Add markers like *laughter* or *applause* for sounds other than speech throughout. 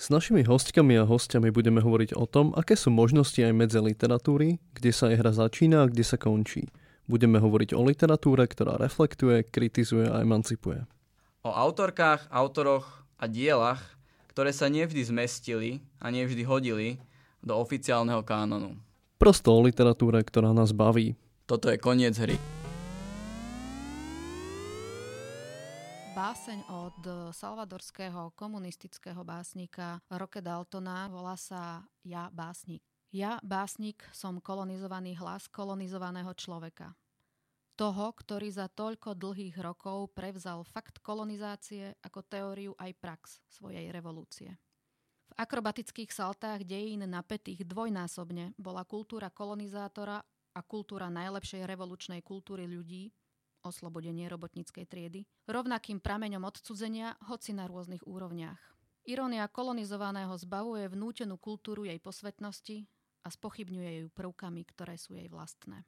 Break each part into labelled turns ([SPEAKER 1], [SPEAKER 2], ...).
[SPEAKER 1] S našimi hostkami a hostiami budeme hovoriť o tom, aké sú možnosti aj medzi literatúry, kde sa jej hra začína a kde sa končí. Budeme hovoriť o literatúre, ktorá reflektuje, kritizuje a emancipuje.
[SPEAKER 2] O autorkách, autoroch a dielach, ktoré sa nevždy zmestili a nevždy hodili do oficiálneho kánonu.
[SPEAKER 1] Prosto o literatúre, ktorá nás baví.
[SPEAKER 2] Toto je koniec hry.
[SPEAKER 3] Báseň od salvadorského komunistického básnika Roke Daltona volá sa Ja básnik. Ja básnik som kolonizovaný hlas kolonizovaného človeka. Toho, ktorý za toľko dlhých rokov prevzal fakt kolonizácie ako teóriu aj prax svojej revolúcie. V akrobatických saltách dejín napätých dvojnásobne bola kultúra kolonizátora a kultúra najlepšej revolučnej kultúry ľudí oslobodenie robotníckej triedy, rovnakým prameňom odcudzenia, hoci na rôznych úrovniach. Irónia kolonizovaného zbavuje vnútenú kultúru jej posvetnosti a spochybňuje ju prvkami, ktoré sú jej vlastné.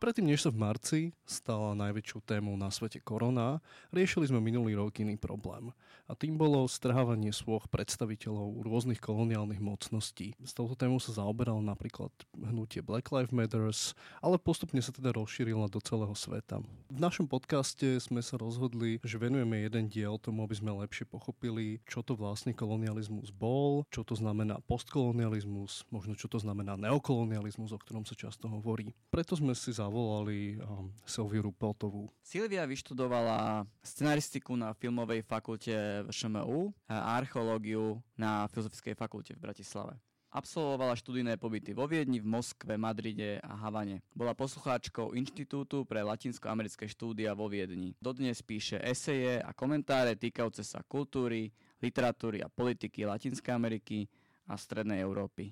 [SPEAKER 1] Predtým, než sa v marci stala najväčšou témou na svete korona, riešili sme minulý rok iný problém. A tým bolo strhávanie svoch predstaviteľov rôznych koloniálnych mocností. S touto témou sa zaoberal napríklad hnutie Black Lives Matters, ale postupne sa teda rozšírila do celého sveta. V našom podcaste sme sa rozhodli, že venujeme jeden diel tomu, aby sme lepšie pochopili, čo to vlastne kolonializmus bol, čo to znamená postkolonializmus, možno čo to znamená neokolonializmus, o ktorom sa často hovorí. Preto sme si zavolali um, Silviu Rupeltovú.
[SPEAKER 2] Silvia vyštudovala scenaristiku na filmovej fakulte ŠMU a archeológiu na Filozofickej fakulte v Bratislave. Absolvovala študijné pobyty vo Viedni, v Moskve, Madride a Havane. Bola poslucháčkou Inštitútu pre latinskoamerické štúdia vo Viedni. Dodnes píše eseje a komentáre týkajúce sa kultúry, literatúry a politiky Latinskej Ameriky a Strednej Európy.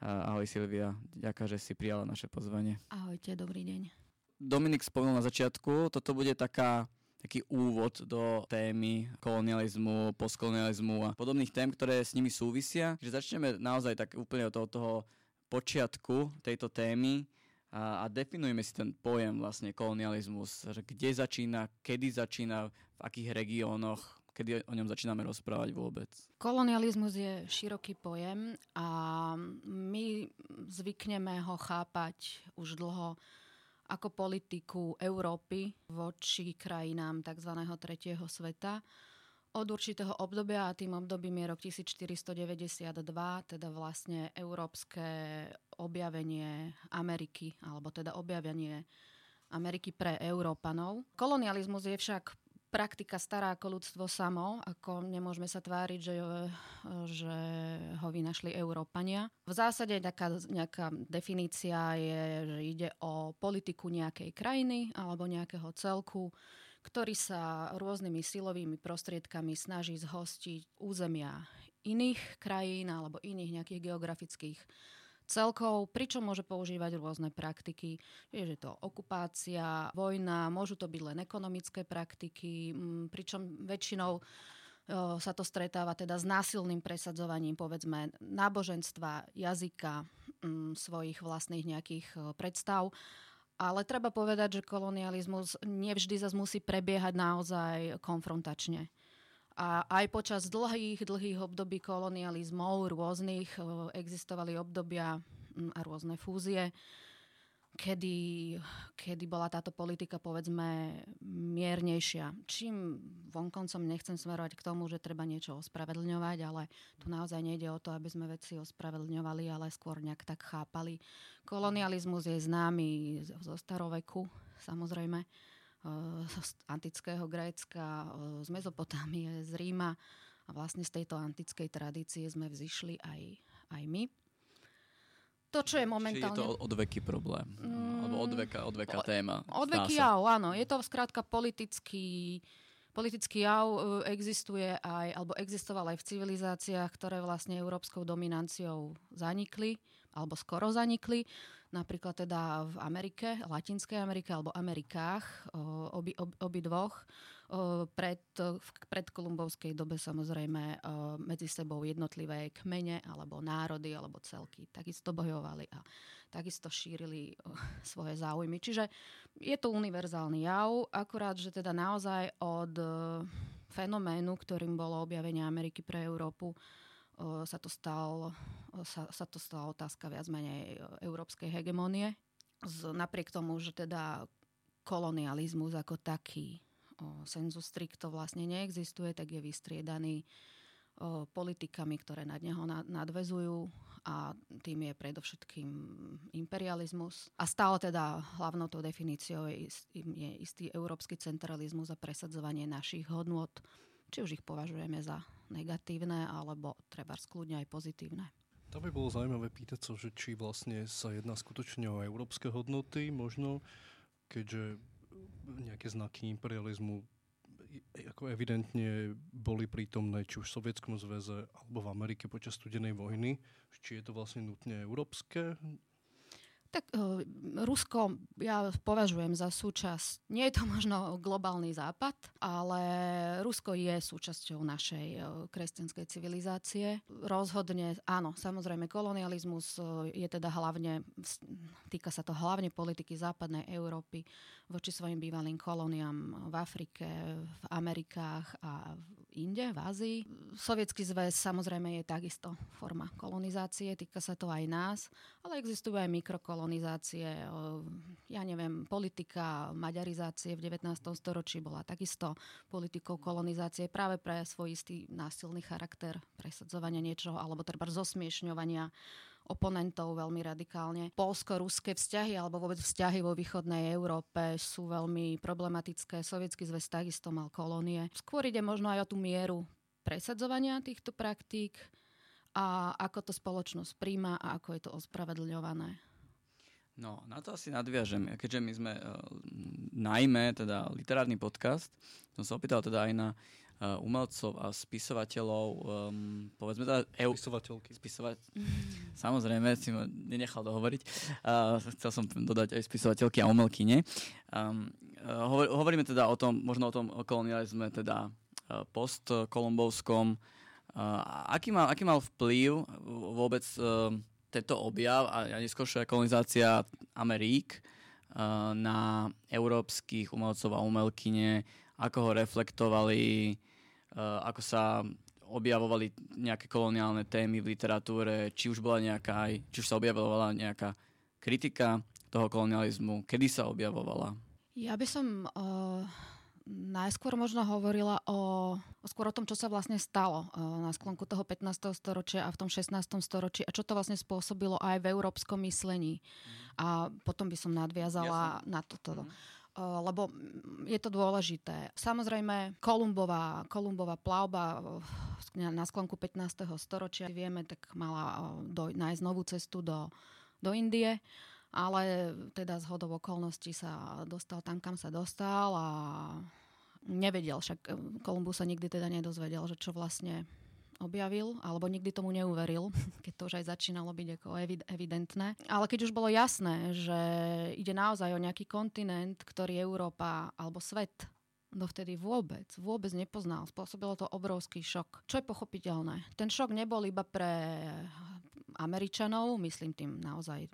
[SPEAKER 2] Ahoj Silvia, ďakujem, že si prijala naše pozvanie.
[SPEAKER 3] Ahojte, dobrý deň.
[SPEAKER 2] Dominik spomenul na začiatku, toto bude taká taký úvod do témy kolonializmu, postkolonializmu a podobných tém, ktoré s nimi súvisia. Že začneme naozaj tak úplne od toho, toho počiatku tejto témy a, a definujeme si ten pojem vlastne kolonializmus, že kde začína, kedy začína, v akých regiónoch, kedy o ňom začíname rozprávať vôbec?
[SPEAKER 3] Kolonializmus je široký pojem a my zvykneme ho chápať už dlho ako politiku Európy voči krajinám tzv. tretieho sveta od určitého obdobia a tým obdobím je rok 1492, teda vlastne európske objavenie Ameriky, alebo teda objavenie Ameriky pre Európanov. Kolonializmus je však praktika stará ako ľudstvo samo, ako nemôžeme sa tváriť, že, že ho vynašli Európania. V zásade taká nejaká definícia je, že ide o politiku nejakej krajiny alebo nejakého celku, ktorý sa rôznymi silovými prostriedkami snaží zhostiť územia iných krajín alebo iných nejakých geografických celkov, pričom môže používať rôzne praktiky. Je to okupácia, vojna, môžu to byť len ekonomické praktiky, pričom väčšinou sa to stretáva teda s násilným presadzovaním povedzme náboženstva, jazyka, svojich vlastných nejakých predstav. Ale treba povedať, že kolonializmus nevždy zase musí prebiehať naozaj konfrontačne. A aj počas dlhých, dlhých období kolonializmov rôznych existovali obdobia a rôzne fúzie. kedy, kedy bola táto politika povedzme miernejšia. Čím vonkoncom nechcem smerovať k tomu, že treba niečo ospravedlňovať, ale tu naozaj nejde o to, aby sme veci ospravedlňovali, ale skôr nejak tak chápali. Kolonializmus je známy zo staroveku, samozrejme, z antického Grécka, z Mezopotámie, z Ríma a vlastne z tejto antickej tradície sme vzýšli aj, aj my to, čo je momentálne...
[SPEAKER 2] Čiže je to odveky problém, mm, alebo odveka, odveka téma.
[SPEAKER 3] Odveky jav, áno. Je to skrátka politický, politický jav, e, existuje aj, alebo existoval aj v civilizáciách, ktoré vlastne európskou dominanciou zanikli, alebo skoro zanikli. Napríklad teda v Amerike, Latinskej Amerike alebo Amerikách, obi, obi, obi dvoch pred, v predkolumbovskej dobe samozrejme medzi sebou jednotlivé kmene alebo národy alebo celky takisto bojovali a takisto šírili svoje záujmy. Čiže je to univerzálny jav, akurát, že teda naozaj od fenoménu, ktorým bolo objavenie Ameriky pre Európu, sa to, stal, sa, sa to stala otázka viac menej európskej hegemónie. Z, napriek tomu, že teda kolonializmus ako taký senzu stricto vlastne neexistuje, tak je vystriedaný politikami, ktoré nad neho nadvezujú a tým je predovšetkým imperializmus. A stále teda hlavnou tou definíciou je, je istý európsky centralizmus a presadzovanie našich hodnôt, či už ich považujeme za negatívne, alebo treba skľudne aj pozitívne.
[SPEAKER 1] To by bolo zaujímavé pýtať sa, že či vlastne sa jedná skutočne o európske hodnoty, možno, keďže nejaké znaky imperializmu ako evidentne boli prítomné či už v Sovietskom zväze alebo v Amerike počas studenej vojny. Či je to vlastne nutne európske
[SPEAKER 3] tak uh, Rusko ja považujem za súčasť, nie je to možno globálny západ, ale Rusko je súčasťou našej uh, kresťanskej civilizácie. Rozhodne, áno, samozrejme kolonializmus uh, je teda hlavne, týka sa to hlavne politiky západnej Európy voči svojim bývalým kolóniám v Afrike, v Amerikách a inde, v Ázii. Sovietský zväz samozrejme je takisto forma kolonizácie, týka sa to aj nás, ale existujú aj mikrokolonizácie. Ja neviem, politika maďarizácie v 19. storočí bola takisto politikou kolonizácie práve pre svoj istý násilný charakter presadzovania niečoho alebo treba zosmiešňovania oponentov veľmi radikálne. Polsko-ruské vzťahy alebo vôbec vzťahy vo východnej Európe sú veľmi problematické. Sovietský zväz takisto mal kolónie. Skôr ide možno aj o tú mieru presadzovania týchto praktík a ako to spoločnosť príjma a ako je to ospravedlňované.
[SPEAKER 2] No, na to asi nadviažem. Keďže my sme uh, najmä teda literárny podcast, som sa opýtal teda aj na umelcov a spisovateľov, um, povedzme teda...
[SPEAKER 1] EU, Spisovateľky.
[SPEAKER 2] Spisovať, samozrejme, si ma nenechal dohovoriť. Uh, chcel som dodať aj spisovateľky a umelkyne. Um, uh, hovor, hovoríme teda o tom, možno o tom kolonializme, teda postkolumbovskom. Uh, aký, mal, aký mal vplyv vôbec uh, tento objav a neskôršia kolonizácia Amerík na európskych umelcov a umelkyne, ako ho reflektovali, ako sa objavovali nejaké koloniálne témy v literatúre, či už bola nejaká aj, či už sa objavovala nejaká kritika toho kolonializmu, kedy sa objavovala?
[SPEAKER 3] Ja by som uh, najskôr možno hovorila o, skôr o tom, čo sa vlastne stalo uh, na sklonku toho 15. storočia a v tom 16. storočí a čo to vlastne spôsobilo aj v európskom myslení. A potom by som nadviazala Jasne. na toto. Mm. Lebo je to dôležité. Samozrejme, Kolumbová, Kolumbová plavba na sklonku 15. storočia, vieme, tak mala do, nájsť novú cestu do, do Indie ale teda z hodov okolností sa dostal tam, kam sa dostal a nevedel, však Kolumbus sa nikdy teda nedozvedel, že čo vlastne objavil, alebo nikdy tomu neuveril, *laughs* keď to už aj začínalo byť ako evidentné. Ale keď už bolo jasné, že ide naozaj o nejaký kontinent, ktorý Európa alebo svet dovtedy vôbec, vôbec nepoznal. Spôsobilo to obrovský šok. Čo je pochopiteľné? Ten šok nebol iba pre Američanov, myslím tým naozaj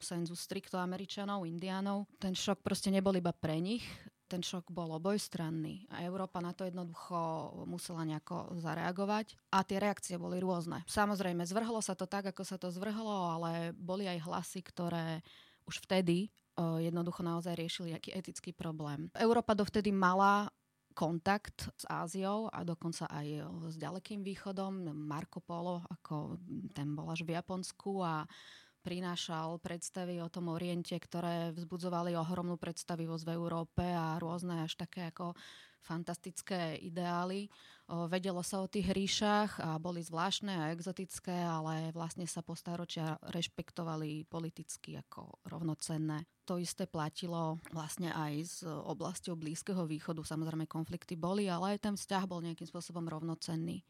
[SPEAKER 3] senzu strikto Američanov, Indiánov. Ten šok proste nebol iba pre nich, ten šok bol obojstranný a Európa na to jednoducho musela nejako zareagovať a tie reakcie boli rôzne. Samozrejme, zvrhlo sa to tak, ako sa to zvrhlo, ale boli aj hlasy, ktoré už vtedy jednoducho naozaj riešili nejaký etický problém. Európa dovtedy mala kontakt s Áziou a dokonca aj s ďalekým východom. Marco Polo, ako ten bol až v Japonsku a prinášal predstavy o tom Oriente, ktoré vzbudzovali ohromnú predstavivosť v Európe a rôzne až také ako fantastické ideály. Vedelo sa o tých ríšach a boli zvláštne a exotické, ale vlastne sa po staročia rešpektovali politicky ako rovnocenné. To isté platilo vlastne aj s oblasťou Blízkeho východu. Samozrejme konflikty boli, ale aj ten vzťah bol nejakým spôsobom rovnocenný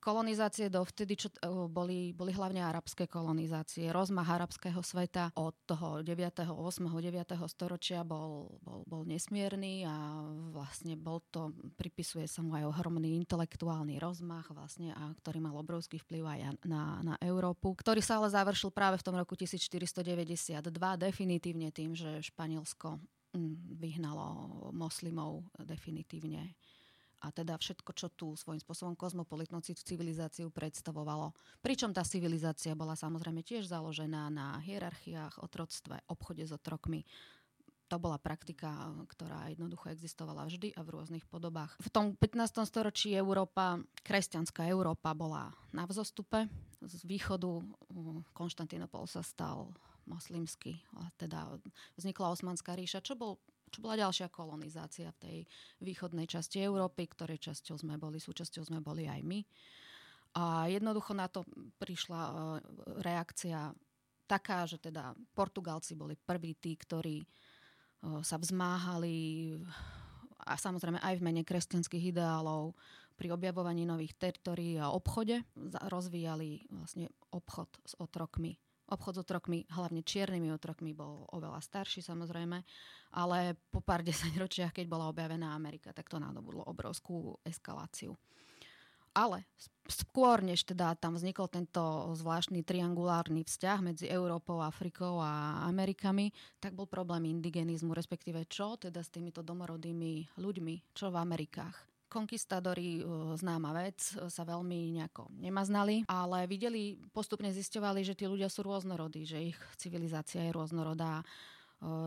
[SPEAKER 3] kolonizácie dovtedy, čo boli, boli hlavne arabské kolonizácie. Rozmach arabského sveta od toho 9. 8. 9. storočia bol, bol, bol nesmierny a vlastne bol to, pripisuje sa mu aj ohromný intelektuálny rozmach vlastne, a ktorý mal obrovský vplyv aj na, na Európu, ktorý sa ale završil práve v tom roku 1492 definitívne tým, že Španielsko mm, vyhnalo moslimov definitívne a teda všetko, čo tu svojím spôsobom kozmopolitnú civilizáciu predstavovalo. Pričom tá civilizácia bola samozrejme tiež založená na hierarchiách, otroctve, obchode s otrokmi. To bola praktika, ktorá jednoducho existovala vždy a v rôznych podobách. V tom 15. storočí Európa, kresťanská Európa bola na vzostupe. Z východu Konštantinopol sa stal moslimský. Teda vznikla Osmanská ríša, čo bol čo bola ďalšia kolonizácia v tej východnej časti Európy, ktorej časťou sme boli, súčasťou sme boli aj my. A jednoducho na to prišla e, reakcia taká, že teda Portugalci boli prví tí, ktorí e, sa vzmáhali a samozrejme aj v mene kresťanských ideálov pri objavovaní nových teritorií a obchode rozvíjali vlastne obchod s otrokmi Obchod s otrokmi, hlavne čiernymi otrokmi, bol oveľa starší samozrejme, ale po pár *laughs* desaťročiach, keď bola objavená Amerika, tak to nadobudlo obrovskú eskaláciu. Ale skôr, než teda tam vznikol tento zvláštny triangulárny vzťah medzi Európou, Afrikou a Amerikami, tak bol problém indigenizmu, respektíve čo teda s týmito domorodými ľuďmi, čo v Amerikách konkistádori, známa vec, sa veľmi nejako nemaznali, ale videli, postupne zisťovali, že tí ľudia sú rôznorodí, že ich civilizácia je rôznorodá,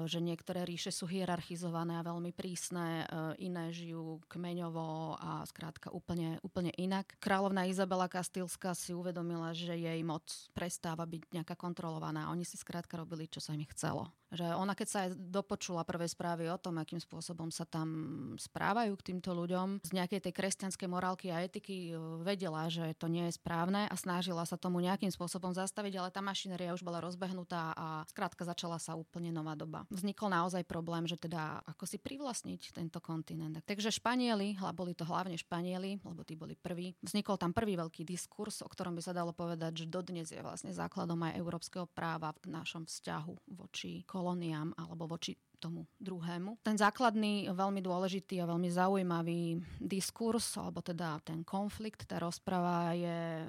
[SPEAKER 3] že niektoré ríše sú hierarchizované a veľmi prísne, iné žijú kmeňovo a skrátka úplne, úplne inak. Kráľovná Izabela Kastilská si uvedomila, že jej moc prestáva byť nejaká kontrolovaná. Oni si skrátka robili, čo sa im chcelo. Že ona, keď sa aj dopočula prvé správy o tom, akým spôsobom sa tam správajú k týmto ľuďom, z nejakej tej kresťanskej morálky a etiky e, vedela, že to nie je správne a snažila sa tomu nejakým spôsobom zastaviť, ale tá mašinéria už bola rozbehnutá a skrátka začala sa úplne nová doba. Vznikol naozaj problém, že teda ako si privlastniť tento kontinent. Takže Španieli, boli to hlavne Španieli, lebo tí boli prví, vznikol tam prvý veľký diskurs, o ktorom by sa dalo povedať, že dodnes je vlastne základom aj európskeho práva v našom vzťahu voči kolóniám alebo voči tomu druhému. Ten základný, veľmi dôležitý a veľmi zaujímavý diskurs, alebo teda ten konflikt, tá rozprava je e,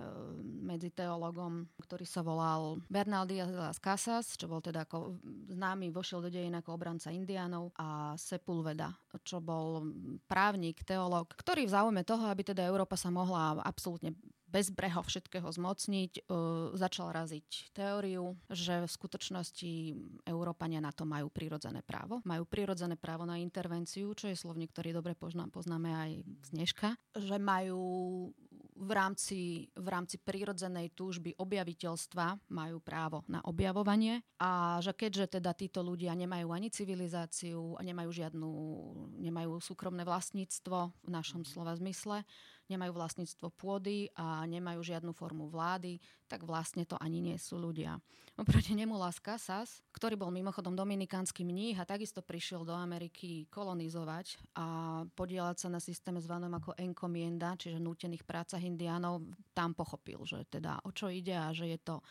[SPEAKER 3] medzi teologom, ktorý sa volal Bernal Díaz de las Casas, čo bol teda ako známy, vošiel do dejín ako obranca indiánov a Sepulveda, čo bol právnik, teolog, ktorý v záujme toho, aby teda Európa sa mohla absolútne bez breho všetkého zmocniť, uh, začal raziť teóriu, že v skutočnosti Európania na to majú prirodzené právo. Majú prirodzené právo na intervenciu, čo je slovník, ktorý dobre poznáme aj z dneška. Že majú v rámci, v rámci prírodzenej túžby objaviteľstva majú právo na objavovanie a že keďže teda títo ľudia nemajú ani civilizáciu nemajú žiadnu, nemajú súkromné vlastníctvo v našom slova zmysle, nemajú vlastníctvo pôdy a nemajú žiadnu formu vlády, tak vlastne to ani nie sú ľudia. Oproti nemu Las Casas, ktorý bol mimochodom dominikánsky mních a takisto prišiel do Ameriky kolonizovať a podielať sa na systéme zvanom ako encomienda, čiže nútených prácach indiánov, tam pochopil, že teda o čo ide a že je to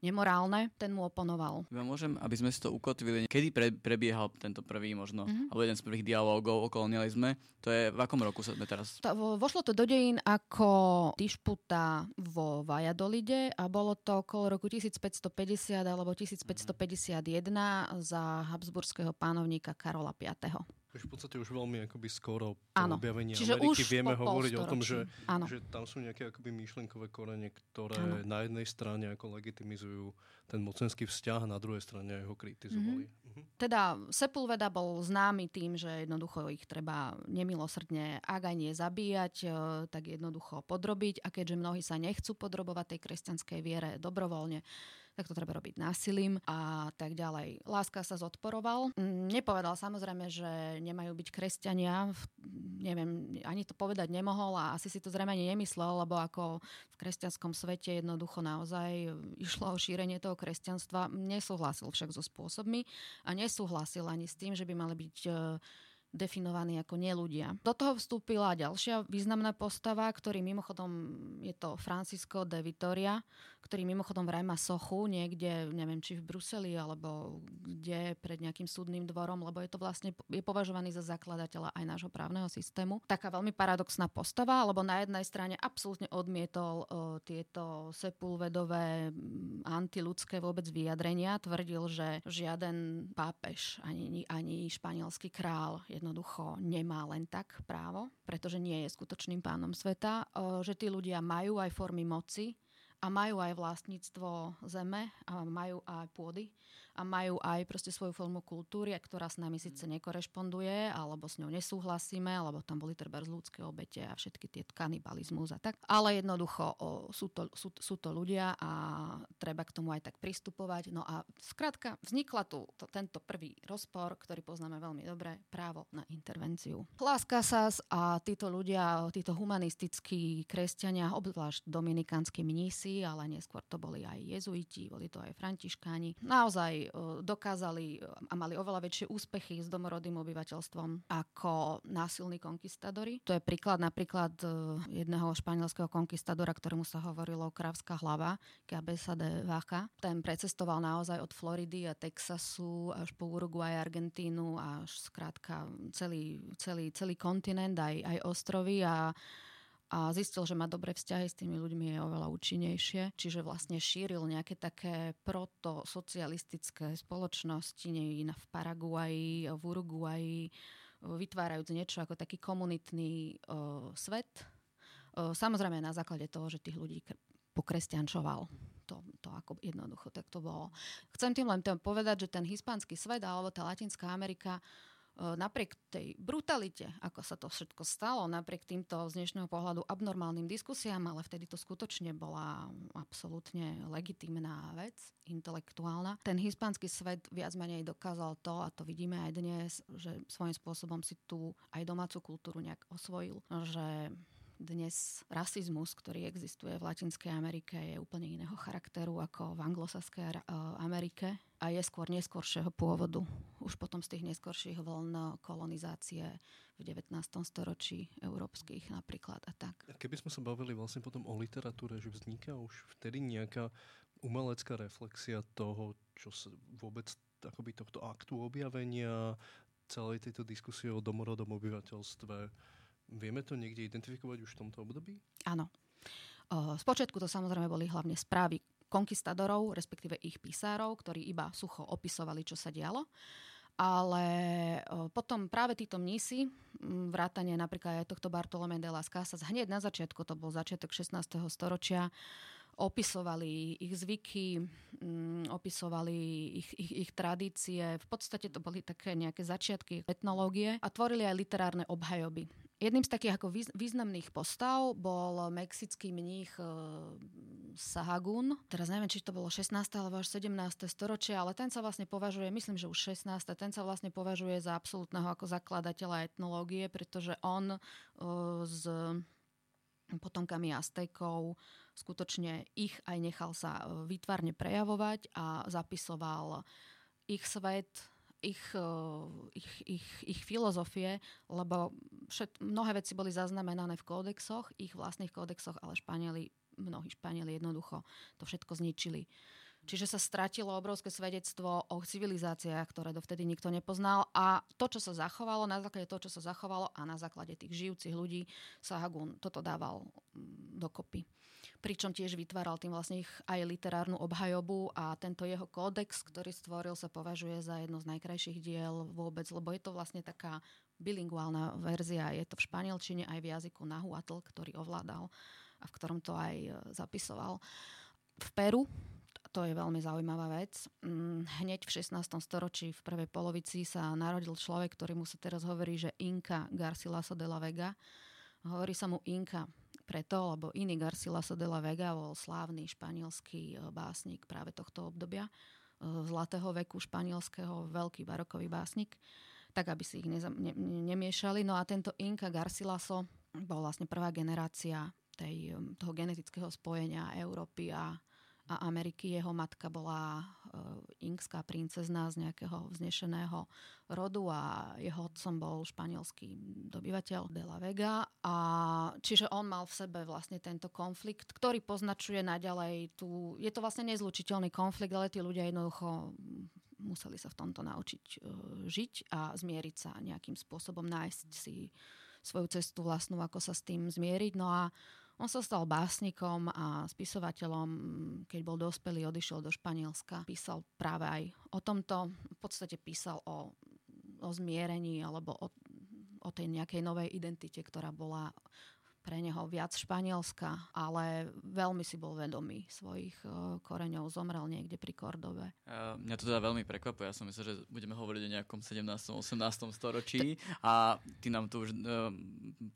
[SPEAKER 3] nemorálne, ten mu oponoval.
[SPEAKER 2] Ja môžem, aby sme si to ukotvili, kedy pre, prebiehal tento prvý možno, mm-hmm. alebo jeden z prvých dialógov o kolonializme, to je v akom roku sa sme teraz?
[SPEAKER 3] To, vošlo to do dejín ako dišputa vo Vajadolide a bolo to okolo roku 1550 alebo 1551 za habsburského pánovníka Karola V.
[SPEAKER 1] v podstate už veľmi akoby skoro po
[SPEAKER 3] Áno.
[SPEAKER 1] objavení
[SPEAKER 3] Čiže
[SPEAKER 1] Ameriky
[SPEAKER 3] už
[SPEAKER 1] vieme
[SPEAKER 3] po
[SPEAKER 1] hovoriť o tom, že.
[SPEAKER 3] Áno.
[SPEAKER 1] že tam sú nejaké akoby myšlenkové korene, ktoré
[SPEAKER 3] Áno.
[SPEAKER 1] na jednej strane ako legitimizujú ten mocenský vzťah na druhej strane ho kritizovali. Mhm.
[SPEAKER 3] Teda Sepulveda bol známy tým, že jednoducho ich treba nemilosrdne, ak aj nie zabíjať, e, tak jednoducho podrobiť. A keďže mnohí sa nechcú podrobovať tej kresťanskej viere dobrovoľne, tak to treba robiť násilím a tak ďalej. Láska sa zodporoval. Mm, Nepovedal samozrejme, že nemajú byť kresťania. Neviem, ani to povedať nemohol a asi si to zrejme ani nemyslel, lebo ako v kresťanskom svete jednoducho naozaj išlo o šírenie toho kresťanstva. Nesúhlasil však so spôsobmi a nesúhlasil ani s tým, že by mali byť e, definovaní ako neludia. Do toho vstúpila ďalšia významná postava, ktorý mimochodom je to Francisco de Vitoria, ktorý mimochodom vraj má sochu niekde, neviem, či v Bruseli alebo kde pred nejakým súdnym dvorom, lebo je to vlastne je považovaný za zakladateľa aj nášho právneho systému. Taká veľmi paradoxná postava, lebo na jednej strane absolútne odmietol o, tieto sepulvedové mm, antiludské vôbec vyjadrenia. Tvrdil, že žiaden pápež ani, ani španielský král jednoducho nemá len tak právo, pretože nie je skutočným pánom sveta, o, že tí ľudia majú aj formy moci, a majú aj vlastníctvo zeme a majú aj pôdy a majú aj proste svoju formu kultúry, ktorá s nami síce nekorešponduje, alebo s ňou nesúhlasíme, alebo tam boli treba z ľudské obete a všetky tie kanibalizmus a tak. Ale jednoducho o, sú, to, sú, sú to ľudia a treba k tomu aj tak pristupovať. No a skrátka vznikla tu to, tento prvý rozpor, ktorý poznáme veľmi dobre, právo na intervenciu. Láska sa a títo ľudia, títo humanistickí kresťania, obzvlášť dominikánsky mnísi, ale neskôr to boli aj jezuiti, boli to aj františkáni, naozaj dokázali a mali oveľa väčšie úspechy s domorodým obyvateľstvom ako násilní konkistadori. To je príklad napríklad e, jedného španielského konkistadora, ktorému sa hovorilo Kravská hlava, Cabeza de Vaca. Ten precestoval naozaj od Floridy a Texasu až po Uruguay, Argentínu až skrátka celý, celý, celý kontinent, aj, aj ostrovy a a zistil, že má dobré vzťahy s tými ľuďmi je oveľa účinnejšie. Čiže vlastne šíril nejaké také protosocialistické spoločnosti v Paraguaji, v Uruguaji, vytvárajúc niečo ako taký komunitný uh, svet. Uh, samozrejme na základe toho, že tých ľudí kr- pokresťančoval. To, to ako jednoducho tak to bolo. Chcem tým len tým povedať, že ten hispánsky svet alebo tá Latinská Amerika napriek tej brutalite, ako sa to všetko stalo, napriek týmto z dnešného pohľadu abnormálnym diskusiám, ale vtedy to skutočne bola absolútne legitimná vec, intelektuálna. Ten hispánsky svet viac menej dokázal to, a to vidíme aj dnes, že svojím spôsobom si tu aj domácu kultúru nejak osvojil, že dnes rasizmus, ktorý existuje v Latinskej Amerike, je úplne iného charakteru ako v anglosaskej Amerike a je skôr neskoršieho pôvodu. Už potom z tých neskorších vln kolonizácie v 19. storočí európskych napríklad a tak.
[SPEAKER 1] Keby sme sa bavili vlastne potom o literatúre, že vzniká už vtedy nejaká umelecká reflexia toho, čo sa vôbec akoby tohto aktu objavenia, celej tejto diskusie o domorodom obyvateľstve, Vieme to niekde identifikovať už v tomto období?
[SPEAKER 3] Áno. Spočiatku to samozrejme boli hlavne správy konkistadorov, respektíve ich písárov, ktorí iba sucho opisovali, čo sa dialo. Ale potom práve títo mnísi, vrátane napríklad aj tohto Bartolomé de las Casas, hneď na začiatku, to bol začiatok 16. storočia, opisovali ich zvyky, opisovali ich, ich, ich tradície. V podstate to boli také nejaké začiatky etnológie a tvorili aj literárne obhajoby. Jedným z takých ako významných postav bol mexický mních e, Sahagún. Teraz neviem, či to bolo 16. alebo až 17. storočie, ale ten sa vlastne považuje, myslím, že už 16. ten sa vlastne považuje za absolútneho ako zakladateľa etnológie, pretože on e, s potomkami Aztekov skutočne ich aj nechal sa výtvarne prejavovať a zapisoval ich svet, ich, ich, ich, ich filozofie, lebo všet, mnohé veci boli zaznamenané v kódexoch, ich vlastných kódexoch, ale Španieli, mnohí Španieli jednoducho to všetko zničili. Čiže sa stratilo obrovské svedectvo o civilizáciách, ktoré dovtedy nikto nepoznal a to, čo sa zachovalo, na základe toho, čo sa zachovalo a na základe tých žijúcich ľudí, Sahagún toto dával dokopy. Pričom tiež vytváral tým vlastne ich aj literárnu obhajobu a tento jeho kódex, ktorý stvoril, sa považuje za jedno z najkrajších diel vôbec, lebo je to vlastne taká bilinguálna verzia. Je to v španielčine aj v jazyku Nahuatl, ktorý ovládal a v ktorom to aj e, zapisoval. V Peru to je veľmi zaujímavá vec. Mm, hneď v 16. storočí, v prvej polovici sa narodil človek, ktorý mu sa teraz hovorí, že Inka Garcilaso de la Vega. Hovorí sa mu Inka preto, lebo iný Garcilaso de la Vega bol slávny španielský e, básnik práve tohto obdobia, e, zlatého veku španielského, veľký barokový básnik, tak aby si ich neza, ne, nemiešali. No a tento Inka Garcilaso bol vlastne prvá generácia tej, e, toho genetického spojenia Európy a a Ameriky. Jeho matka bola uh, inkská princezná z nejakého vznešeného rodu a jeho otcom bol španielský dobyvateľ de la Vega. A čiže on mal v sebe vlastne tento konflikt, ktorý poznačuje naďalej tu... Je to vlastne nezlučiteľný konflikt, ale tí ľudia jednoducho museli sa v tomto naučiť uh, žiť a zmieriť sa nejakým spôsobom, nájsť si svoju cestu vlastnú, ako sa s tým zmieriť. No a on sa stal básnikom a spisovateľom, keď bol dospelý, odišiel do Španielska. Písal práve aj o tomto, v podstate písal o, o zmierení alebo o, o tej nejakej novej identite, ktorá bola pre neho viac Španielska, ale veľmi si bol vedomý svojich uh, koreňov. Zomrel niekde pri Kordove.
[SPEAKER 2] Mňa to teda veľmi prekvapuje. Ja som myslel, že budeme hovoriť o nejakom 17. 18. storočí a ty nám tu už uh,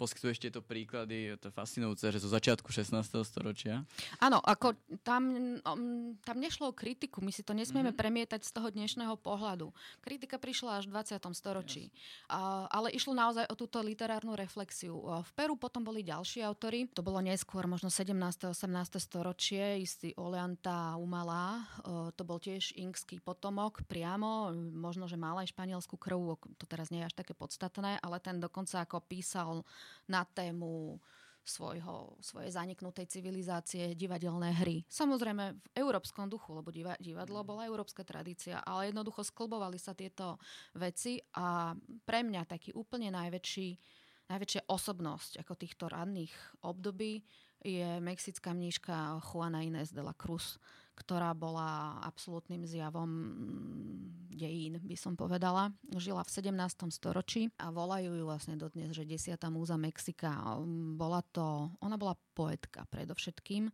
[SPEAKER 2] poskytuješ tieto príklady. To je fascinujúce, že zo začiatku 16. storočia.
[SPEAKER 3] Áno, ako tam, um, tam nešlo o kritiku. My si to nesmieme mm-hmm. premietať z toho dnešného pohľadu. Kritika prišla až v 20. storočí. Yes. Ale išlo naozaj o túto literárnu reflexiu. V Peru potom boli ďalšie ďalší autory. To bolo neskôr, možno 17. 18. storočie, istý Oleanta Umalá. To bol tiež inkský potomok priamo, možno, že mal aj španielskú krv, to teraz nie je až také podstatné, ale ten dokonca ako písal na tému svojho, svojej zaniknutej civilizácie divadelné hry. Samozrejme v európskom duchu, lebo divadlo bola európska tradícia, ale jednoducho sklbovali sa tieto veci a pre mňa taký úplne najväčší najväčšia osobnosť ako týchto ranných období je mexická mníška Juana Inés de la Cruz, ktorá bola absolútnym zjavom mm, dejín, by som povedala. Žila v 17. storočí a volajú ju vlastne dodnes, že 10. múza Mexika. Bola to, ona bola poetka predovšetkým,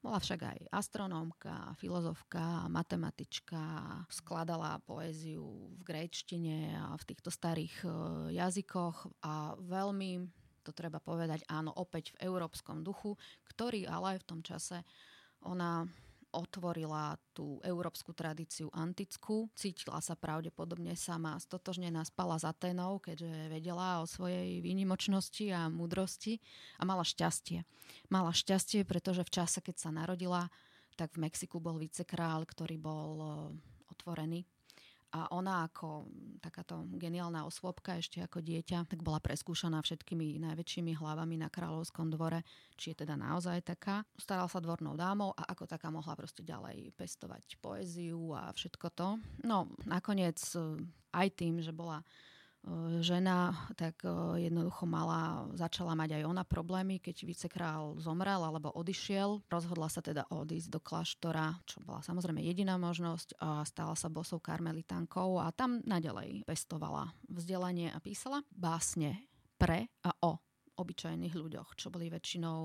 [SPEAKER 3] bola však aj astronómka, filozofka, matematička, skladala poéziu v gréčtine a v týchto starých e, jazykoch a veľmi, to treba povedať, áno, opäť v európskom duchu, ktorý ale v tom čase ona otvorila tú európsku tradíciu antickú. Cítila sa pravdepodobne sama stotožnená, spala za Aténou, keďže vedela o svojej výnimočnosti a múdrosti a mala šťastie. Mala šťastie, pretože v čase, keď sa narodila, tak v Mexiku bol vicekrál, ktorý bol eh, otvorený a ona ako takáto geniálna osôbka ešte ako dieťa, tak bola preskúšaná všetkými najväčšími hlavami na kráľovskom dvore, či je teda naozaj taká. Staral sa dvornou dámou a ako taká mohla proste ďalej pestovať poéziu a všetko to. No, nakoniec eh, aj tým, že bola žena, tak e, jednoducho mala, začala mať aj ona problémy, keď vicekrál zomrel alebo odišiel. Rozhodla sa teda odísť do kláštora, čo bola samozrejme jediná možnosť a stala sa bosou karmelitánkou a tam nadalej pestovala vzdelanie a písala básne pre a o obyčajných ľuďoch, čo boli väčšinou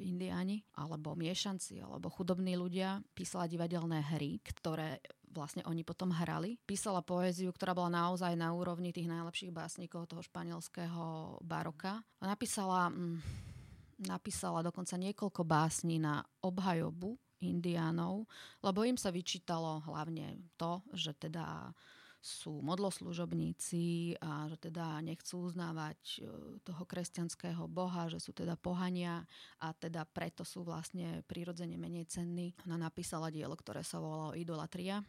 [SPEAKER 3] indiáni, alebo miešanci, alebo chudobní ľudia. Písala divadelné hry, ktoré vlastne oni potom hrali. Písala poéziu, ktorá bola naozaj na úrovni tých najlepších básnikov toho španielského baroka. Napísala, mm, napísala dokonca niekoľko básní na obhajobu indiánov, lebo im sa vyčítalo hlavne to, že teda sú modloslužobníci a že teda nechcú uznávať e, toho kresťanského boha, že sú teda pohania a teda preto sú vlastne prirodzene menej cenní. Ona napísala dielo, ktoré sa volalo Idolatria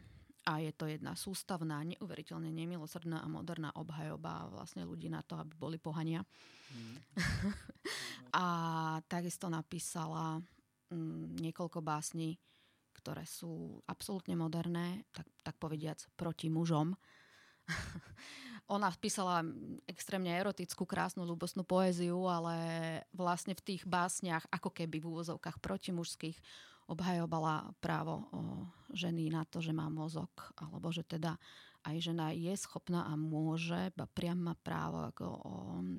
[SPEAKER 3] a je to jedna sústavná, neuveriteľne nemilosrdná a moderná obhajoba vlastne ľudí na to, aby boli pohania. Mm. *laughs* a takisto napísala mm, niekoľko básní, ktoré sú absolútne moderné, tak, tak povediac proti mužom. *laughs* ona písala extrémne erotickú, krásnu, ľubostnú poéziu, ale vlastne v tých básniach, ako keby v úvozovkách protimužských, obhajobala právo ženy na to, že má mozog, alebo že teda aj žena je schopná a môže, priam má právo ako o,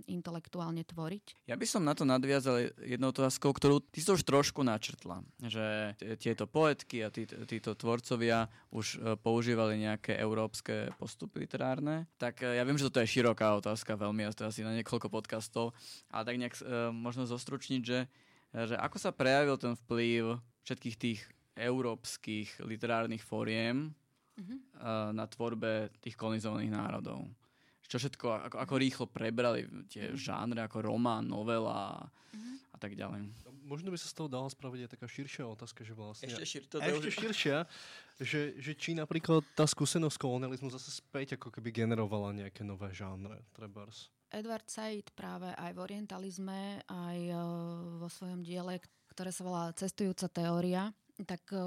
[SPEAKER 3] intelektuálne tvoriť.
[SPEAKER 2] Ja by som na to nadviazal jednou otázkou, ktorú ty si už trošku načrtla, že tieto poetky a tí, títo tvorcovia už e, používali nejaké európske postupy literárne. Tak e, ja viem, že toto je široká otázka, veľmi, a to asi na niekoľko podcastov, ale tak nejak e, možno zostručniť, že, že ako sa prejavil ten vplyv všetkých tých európskych literárnych fóriem uh-huh. na tvorbe tých kolonizovaných národov. Čo všetko, ako, ako rýchlo prebrali tie uh-huh. žánre ako román, novela uh-huh. a tak ďalej.
[SPEAKER 1] Možno by sa z toho dala spraviť aj taká širšia otázka, že vlastne...
[SPEAKER 2] Ešte, šir,
[SPEAKER 1] to ešte už... širšia, že, že či napríklad tá skúsenosť kolonializmu zase späť ako keby generovala nejaké nové žánre, trebárs.
[SPEAKER 3] Edward Said práve aj v orientalizme, aj uh, vo svojom diele, ktoré sa volá Cestujúca teória, tak uh,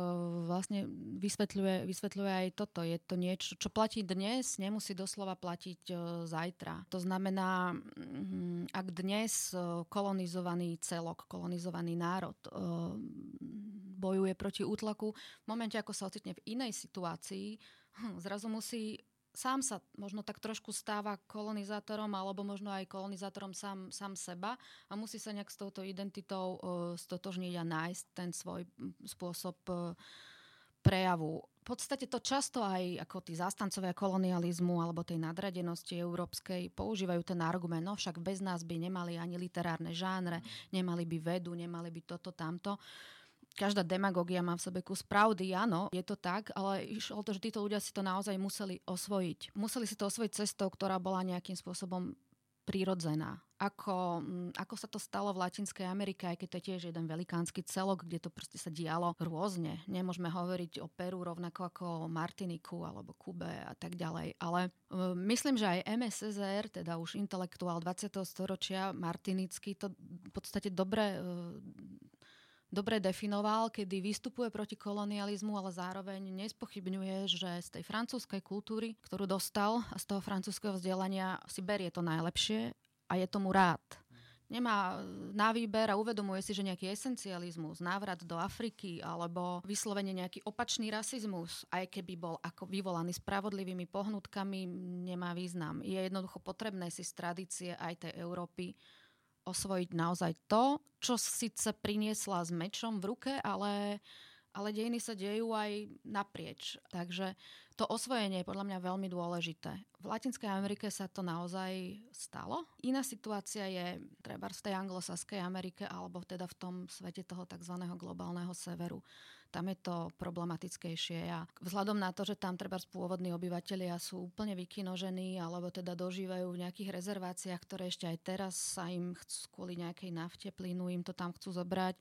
[SPEAKER 3] vlastne vysvetľuje, vysvetľuje aj toto. Je to niečo, čo platí dnes, nemusí doslova platiť uh, zajtra. To znamená, um, ak dnes uh, kolonizovaný celok, kolonizovaný národ bojuje proti útlaku, v momente, ako sa ocitne v inej situácii, hm, zrazu musí sám sa možno tak trošku stáva kolonizátorom alebo možno aj kolonizátorom sám, sám seba a musí sa nejak s touto identitou uh, stotožniť a nájsť ten svoj spôsob uh, prejavu. V podstate to často aj ako tí zástancovia kolonializmu alebo tej nadradenosti európskej používajú ten argument, no však bez nás by nemali ani literárne žánre, nemali by vedu, nemali by toto, tamto. Uh, každá demagogia má v sebe kus pravdy, áno, je to tak, ale išlo to, že títo ľudia si to naozaj museli osvojiť. Museli si to osvojiť cestou, ktorá bola nejakým spôsobom prirodzená. Ako, mm, ako sa to stalo v Latinskej Amerike, aj keď to je tiež jeden velikánsky celok, kde to proste sa dialo rôzne. Nemôžeme hovoriť o Peru rovnako ako o Martiniku alebo Kube a tak ďalej. Ale uh, myslím, že aj MSSR, teda už intelektuál 20. storočia, Martinický, to v podstate dobre uh, dobre definoval, kedy vystupuje proti kolonializmu, ale zároveň nespochybňuje, že z tej francúzskej kultúry, ktorú dostal z toho francúzského vzdelania si berie to najlepšie a je tomu rád. Nemá na výber a uvedomuje si, že nejaký esencializmus, návrat do Afriky alebo vyslovene nejaký opačný rasizmus, aj keby bol ako vyvolaný spravodlivými pohnutkami, nemá význam. Je jednoducho potrebné si z tradície aj tej Európy osvojiť naozaj to, čo síce priniesla s mečom v ruke, ale, ale dejiny sa dejú aj naprieč. Takže to osvojenie je podľa mňa veľmi dôležité. V Latinskej Amerike sa to naozaj stalo. Iná situácia je treba v tej anglosaskej Amerike alebo teda v tom svete toho tzv. globálneho severu tam je to problematickejšie. A vzhľadom na to, že tam treba pôvodní obyvateľia sú úplne vykinožení alebo teda dožívajú v nejakých rezerváciách, ktoré ešte aj teraz sa im chcú kvôli nejakej nafte, plynu im to tam chcú zobrať,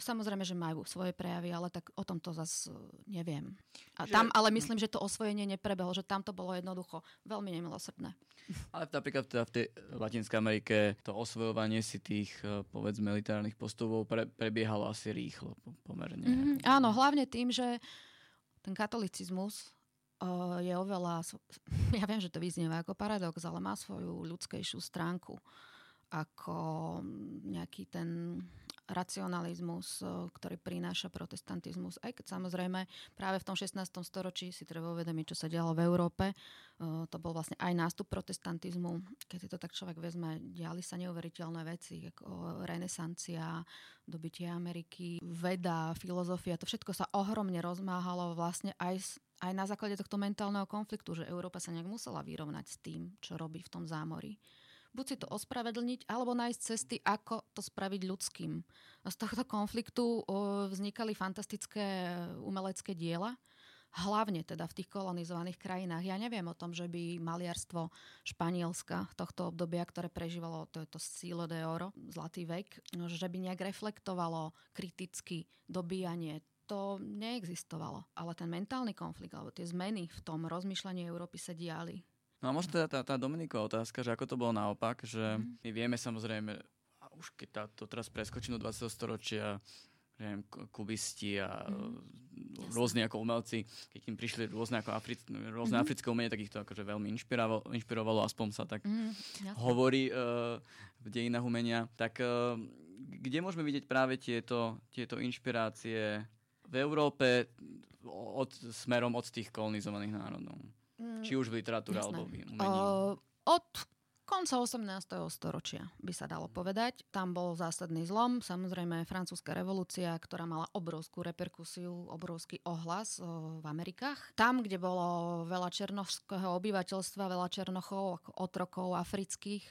[SPEAKER 3] samozrejme, že majú svoje prejavy, ale tak o tom to zase neviem. A že... tam, ale myslím, že to osvojenie neprebehlo, že tam to bolo jednoducho veľmi nemilosrdné.
[SPEAKER 2] Ale napríklad teda v tej Latinskej Amerike to osvojovanie si tých, e, povedzme, literárnych postupov pre, prebiehalo asi rýchlo pomerne. Mm,
[SPEAKER 3] áno, hlavne tým, že ten katolicizmus uh, je oveľa, *laughs* ja viem, že to vyznieva ako paradox, ale má svoju ľudskejšiu stránku ako nejaký ten racionalizmus, ktorý prináša protestantizmus. Aj keď samozrejme práve v tom 16. storočí si treba uvedomiť, čo sa dialo v Európe. To bol vlastne aj nástup protestantizmu. Keď si to tak človek vezme, diali sa neuveriteľné veci, ako renesancia, dobitie Ameriky, veda, filozofia. To všetko sa ohromne rozmáhalo vlastne aj aj na základe tohto mentálneho konfliktu, že Európa sa nejak musela vyrovnať s tým, čo robí v tom zámori buď si to ospravedlniť, alebo nájsť cesty, ako to spraviť ľudským. Z tohto konfliktu vznikali fantastické umelecké diela, hlavne teda v tých kolonizovaných krajinách. Ja neviem o tom, že by maliarstvo Španielska tohto obdobia, ktoré prežívalo to, to sílo de oro, zlatý vek, že by nejak reflektovalo kriticky dobíjanie to neexistovalo. Ale ten mentálny konflikt, alebo tie zmeny v tom rozmýšľaní Európy sa diali.
[SPEAKER 2] No a možno teda tá, tá Dominiková otázka, že ako to bolo naopak, že mm. my vieme samozrejme, a už keď tá, to teraz preskočí do 20. storočia, neviem, kubisti a
[SPEAKER 3] Mm,
[SPEAKER 2] rôzni ako umelci, keď im prišli rôzne, ako Afric, rôzne
[SPEAKER 3] Mhm.
[SPEAKER 2] africké umenie, tak ich to akože veľmi inšpirovalo, inšpirovalo aspoň sa tak
[SPEAKER 3] Mm,
[SPEAKER 2] hovorí uh, v dejinách umenia. Tak uh, kde môžeme vidieť práve tieto, tieto inšpirácie v Európe od, smerom od tých kolonizovaných národov?
[SPEAKER 3] Mm,
[SPEAKER 2] Či už v literatúre
[SPEAKER 3] jasné.
[SPEAKER 2] alebo v umení?
[SPEAKER 3] Uh, od konca 18. storočia by sa dalo povedať. Tam bol zásadný zlom. Samozrejme francúzska revolúcia, ktorá mala obrovskú reperkusiu, obrovský ohlas v Amerikách. Tam, kde bolo veľa černošského obyvateľstva, veľa černochov, otrokov afrických,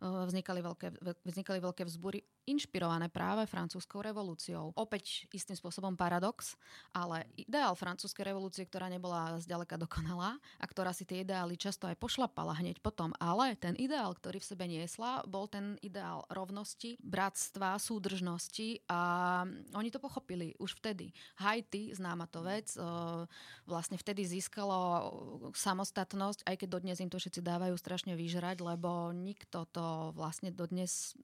[SPEAKER 3] vznikali veľké, vznikali veľké vzbury inšpirované práve francúzskou revolúciou. Opäť istým spôsobom paradox, ale ideál francúzskej revolúcie, ktorá nebola zďaleka dokonalá a ktorá si tie ideály často aj pošlapala hneď potom, ale ten ideál, ktorý v sebe niesla, bol ten ideál rovnosti, bratstva, súdržnosti a oni to pochopili už vtedy. Haiti, známa to vec, e, vlastne vtedy získalo samostatnosť, aj keď dodnes im to všetci dávajú strašne vyžrať, lebo nikto to vlastne dodnes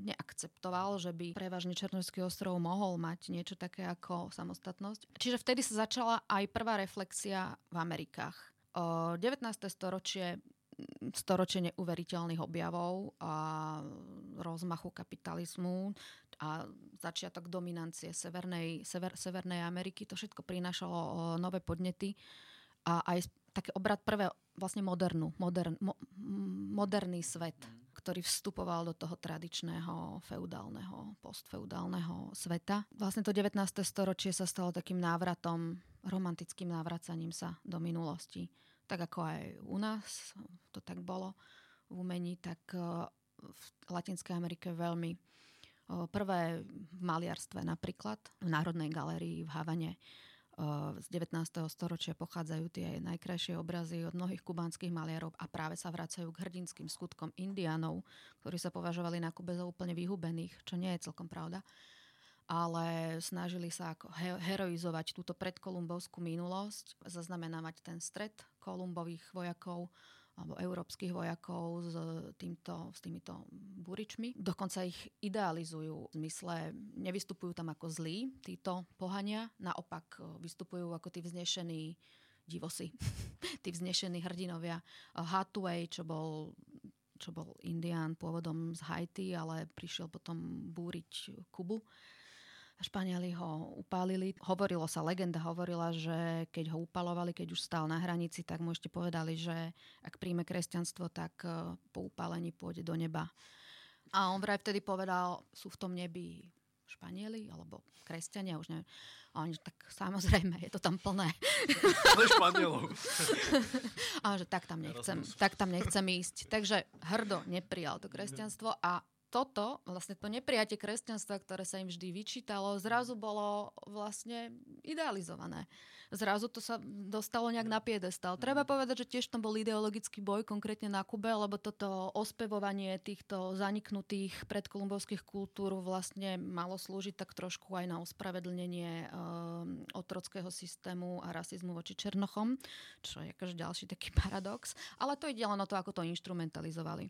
[SPEAKER 3] neakceptoval, že by prevažne Černožský ostrov mohol mať niečo také ako samostatnosť. Čiže vtedy sa začala aj prvá reflexia v Amerikách. O 19. storočie storočie neuveriteľných objavov a rozmachu kapitalizmu a začiatok dominancie Severnej, Sever, Severnej Ameriky. To všetko prinášalo o, nové podnety a aj taký obrad prvé vlastne modernú, modern, mo, moderný svet, ktorý vstupoval do toho tradičného feudálneho, postfeudálneho sveta. Vlastne to 19. storočie sa stalo takým návratom, romantickým návracaním sa do minulosti. Tak ako aj u nás to tak bolo v umení, tak v Latinskej Amerike veľmi prvé v maliarstve napríklad, v Národnej galérii v Havane z 19. storočia pochádzajú tie najkrajšie obrazy od mnohých kubánskych maliarov a práve sa vracajú k hrdinským skutkom indiánov, ktorí sa považovali na Kube za úplne vyhubených, čo nie je celkom pravda ale snažili sa ako heroizovať túto predkolumbovskú minulosť, zaznamenávať ten stred kolumbových vojakov alebo európskych vojakov s, týmto, s týmito buričmi. Dokonca ich idealizujú v zmysle, nevystupujú tam ako zlí títo pohania, naopak vystupujú ako tí vznešení divosi, *laughs* tí vznešení hrdinovia. Hathaway, čo bol čo bol Indián pôvodom z Haiti, ale prišiel potom búriť Kubu. Španieli ho upálili. Hovorilo sa, legenda hovorila, že keď ho upalovali, keď už stál na hranici, tak mu ešte povedali, že ak príjme kresťanstvo, tak po upálení pôjde do neba. A on vraj vtedy povedal, sú v tom nebi Španieli alebo kresťania, už neviem. A oni, tak samozrejme, je to tam plné. *laughs*
[SPEAKER 1] Ale Španielov.
[SPEAKER 3] A že tak tam nechcem, tak tam nechcem ísť. Takže hrdo neprijal to kresťanstvo a toto, vlastne to neprijatie kresťanstva, ktoré sa im vždy vyčítalo, zrazu bolo vlastne idealizované. Zrazu to sa dostalo nejak na piedestal. Treba povedať, že tiež tam bol ideologický boj, konkrétne na Kube, lebo toto ospevovanie týchto zaniknutých predkolumbovských kultúr vlastne malo slúžiť tak trošku aj na ospravedlnenie um, otrockého systému a rasizmu voči Černochom, čo je akože ďalší taký *laughs* paradox. Ale to ide len o to, ako to instrumentalizovali.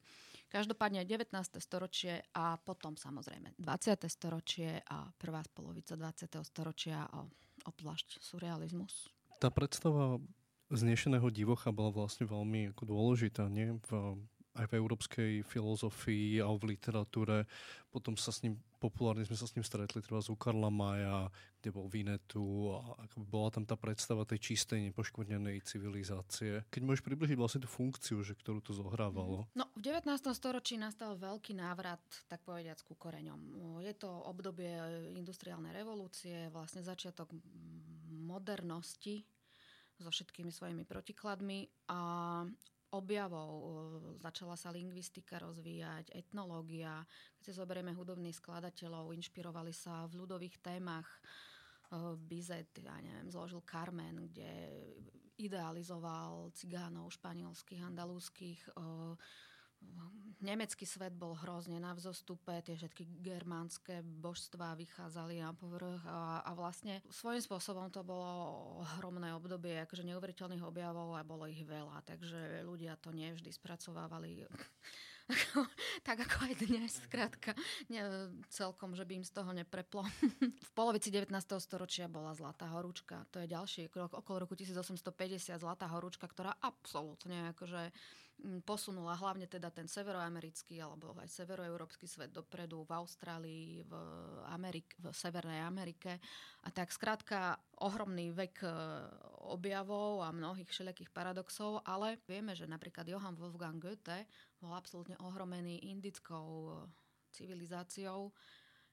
[SPEAKER 3] Každopádne 19. storočie a potom samozrejme 20. storočie a prvá polovica 20. storočia a obzvlášť surrealizmus.
[SPEAKER 1] Tá predstava znešeného divocha bola vlastne veľmi dôležitá, nie? V, aj v európskej filozofii a v literatúre. Potom sa s ním, populárne sme sa s ním stretli treba u Karla Maja, kde bol Vinetu a bola tam tá predstava tej čistej, nepoškvrnenej civilizácie. Keď môžeš približiť vlastne tú funkciu, že ktorú to zohrávalo?
[SPEAKER 3] No, v 19. storočí nastal veľký návrat, tak povediac, ku koreňom. Je to obdobie industriálnej revolúcie, vlastne začiatok modernosti so všetkými svojimi protikladmi a objavov. Začala sa lingvistika rozvíjať, etnológia. Keď si zoberieme hudobných skladateľov, inšpirovali sa v ľudových témach. Bizet, ja neviem, zložil Carmen, kde idealizoval cigánov španielských, andalúzských. Nemecký svet bol hrozne na vzostupe, tie všetky germánske božstvá vychádzali na povrch a, a vlastne svojím spôsobom to bolo ohromné obdobie, akože neuveriteľných objavov a bolo ich veľa, takže ľudia to nevždy spracovávali tak ako aj dnes, skrátka, celkom, že by im z toho nepreplo. *laughs* v polovici 19. storočia bola Zlatá horúčka, to je ďalší krok, okolo roku 1850 Zlatá horúčka, ktorá absolútne akože posunula hlavne teda ten severoamerický alebo aj severoeurópsky svet dopredu v Austrálii, v, Amerik- v Severnej Amerike. A tak skrátka ohromný vek e, objavov a mnohých všelijakých paradoxov, ale vieme, že napríklad Johann Wolfgang Goethe bol absolútne ohromený indickou civilizáciou,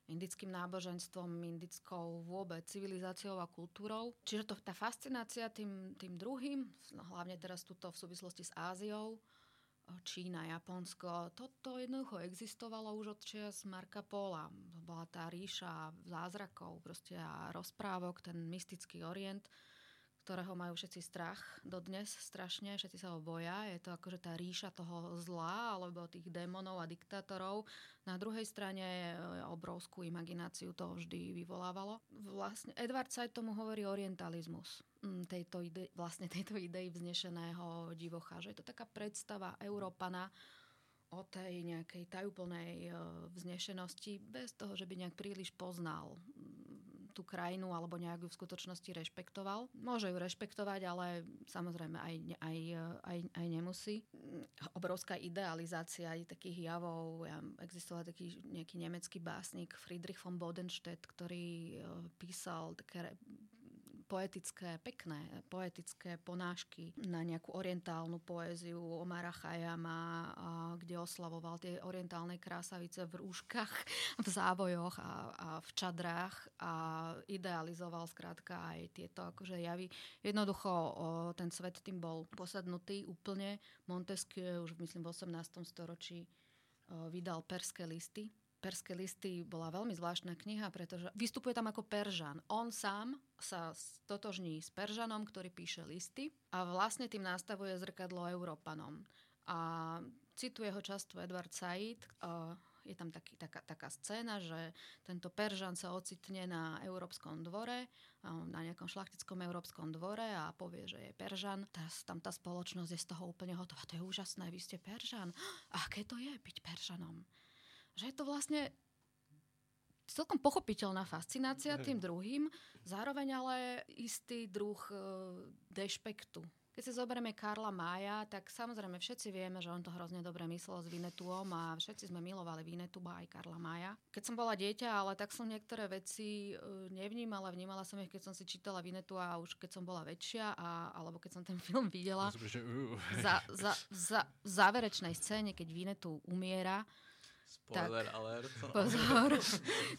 [SPEAKER 3] indickým náboženstvom, indickou vôbec civilizáciou a kultúrou. Čiže to, tá fascinácia tým, tým druhým, no, hlavne teraz tuto v súvislosti s Áziou, Čína, Japonsko, toto jednoducho existovalo už od čias Marka Pola. Bola tá ríša zázrakov proste a rozprávok, ten mystický orient ktorého majú všetci strach dodnes strašne, všetci sa ho boja. Je to akože tá ríša toho zla alebo tých démonov a diktátorov. Na druhej strane obrovskú imagináciu to vždy vyvolávalo. Vlastne Edward Said tomu hovorí orientalizmus mm, tejto ide, vlastne tejto idei vznešeného divocha, že je to taká predstava Európana o tej nejakej tajúplnej e, vznešenosti bez toho, že by nejak príliš poznal tú krajinu alebo nejak ju v skutočnosti rešpektoval. Môže ju rešpektovať, ale samozrejme aj, aj, aj, aj nemusí. Obrovská idealizácia aj takých javov. Ja, existoval taký nejaký nemecký básnik Friedrich von Bodenstedt, ktorý e, písal také poetické, pekné poetické ponášky na nejakú orientálnu poéziu Omara Chayama, kde oslavoval tie orientálne krásavice v rúškach, *laughs* v závojoch a, a v čadrách a idealizoval skrátka aj tieto akože javy. Jednoducho ten svet tým bol posadnutý úplne. Montesquieu už myslím v 18. storočí vydal perské listy, Perské listy bola veľmi zvláštna kniha, pretože vystupuje tam ako Peržan. On sám sa totožní s Peržanom, ktorý píše listy a vlastne tým nastavuje zrkadlo Európanom. A cituje ho často Edward Said. Je tam taký, taká, taká scéna, že tento Peržan sa ocitne na Európskom dvore, na nejakom šlachtickom Európskom dvore a povie, že je Peržan. Tá, tam tá spoločnosť je z toho úplne hotová. To je úžasné, vy ste Peržan. Aké to je byť Peržanom? Že je to vlastne celkom pochopiteľná fascinácia tým druhým, zároveň ale istý druh e, dešpektu. Keď si zoberieme Karla Mája, tak samozrejme všetci vieme, že on to hrozne dobre myslel s Vinetuom a všetci sme milovali Vinetu aj Karla Mája. Keď som bola dieťa, ale tak som niektoré veci e, nevnímala, vnímala som ich, keď som si čítala Vinetu a už keď som bola väčšia, a, alebo keď som ten film videla. Za, za, za, v záverečnej scéne, keď Vinetu umiera,
[SPEAKER 2] Spoiler tak, alert. *laughs*
[SPEAKER 3] Pozor.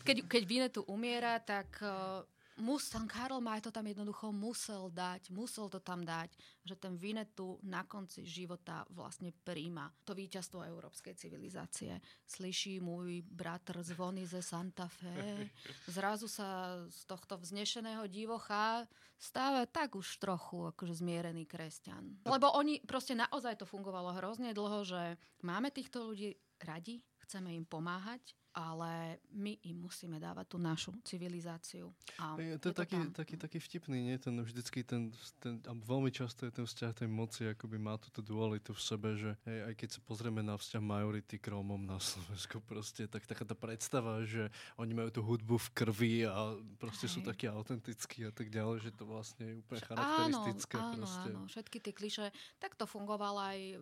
[SPEAKER 3] Keď, keď Vinetu umiera, tak uh, mus, ten Karl May to tam jednoducho musel dať, musel to tam dať, že ten Vinetu na konci života vlastne príjma to víťazstvo európskej civilizácie. Slyší môj bratr zvony ze Santa Fe, zrazu sa z tohto vznešeného divocha stáva tak už trochu akože zmierený kresťan. Lebo oni, proste naozaj to fungovalo hrozne dlho, že máme týchto ľudí radi, chceme im pomáhať, ale my im musíme dávať tú našu civilizáciu.
[SPEAKER 1] A je, to je, to taký, taký, taký vtipný, nie? Ten vždycky ten, ten, a veľmi často je ten vzťah tej moci, akoby má túto dualitu v sebe, že hej, aj keď sa pozrieme na vzťah majority k Rómom na Slovensku *laughs* proste, tak taká tá predstava, že oni majú tú hudbu v krvi a proste hej. sú takí autentickí a tak ďalej, že to vlastne je úplne charakteristické.
[SPEAKER 3] Áno,
[SPEAKER 1] proste.
[SPEAKER 3] áno, všetky tie kliše. Tak to fungovalo aj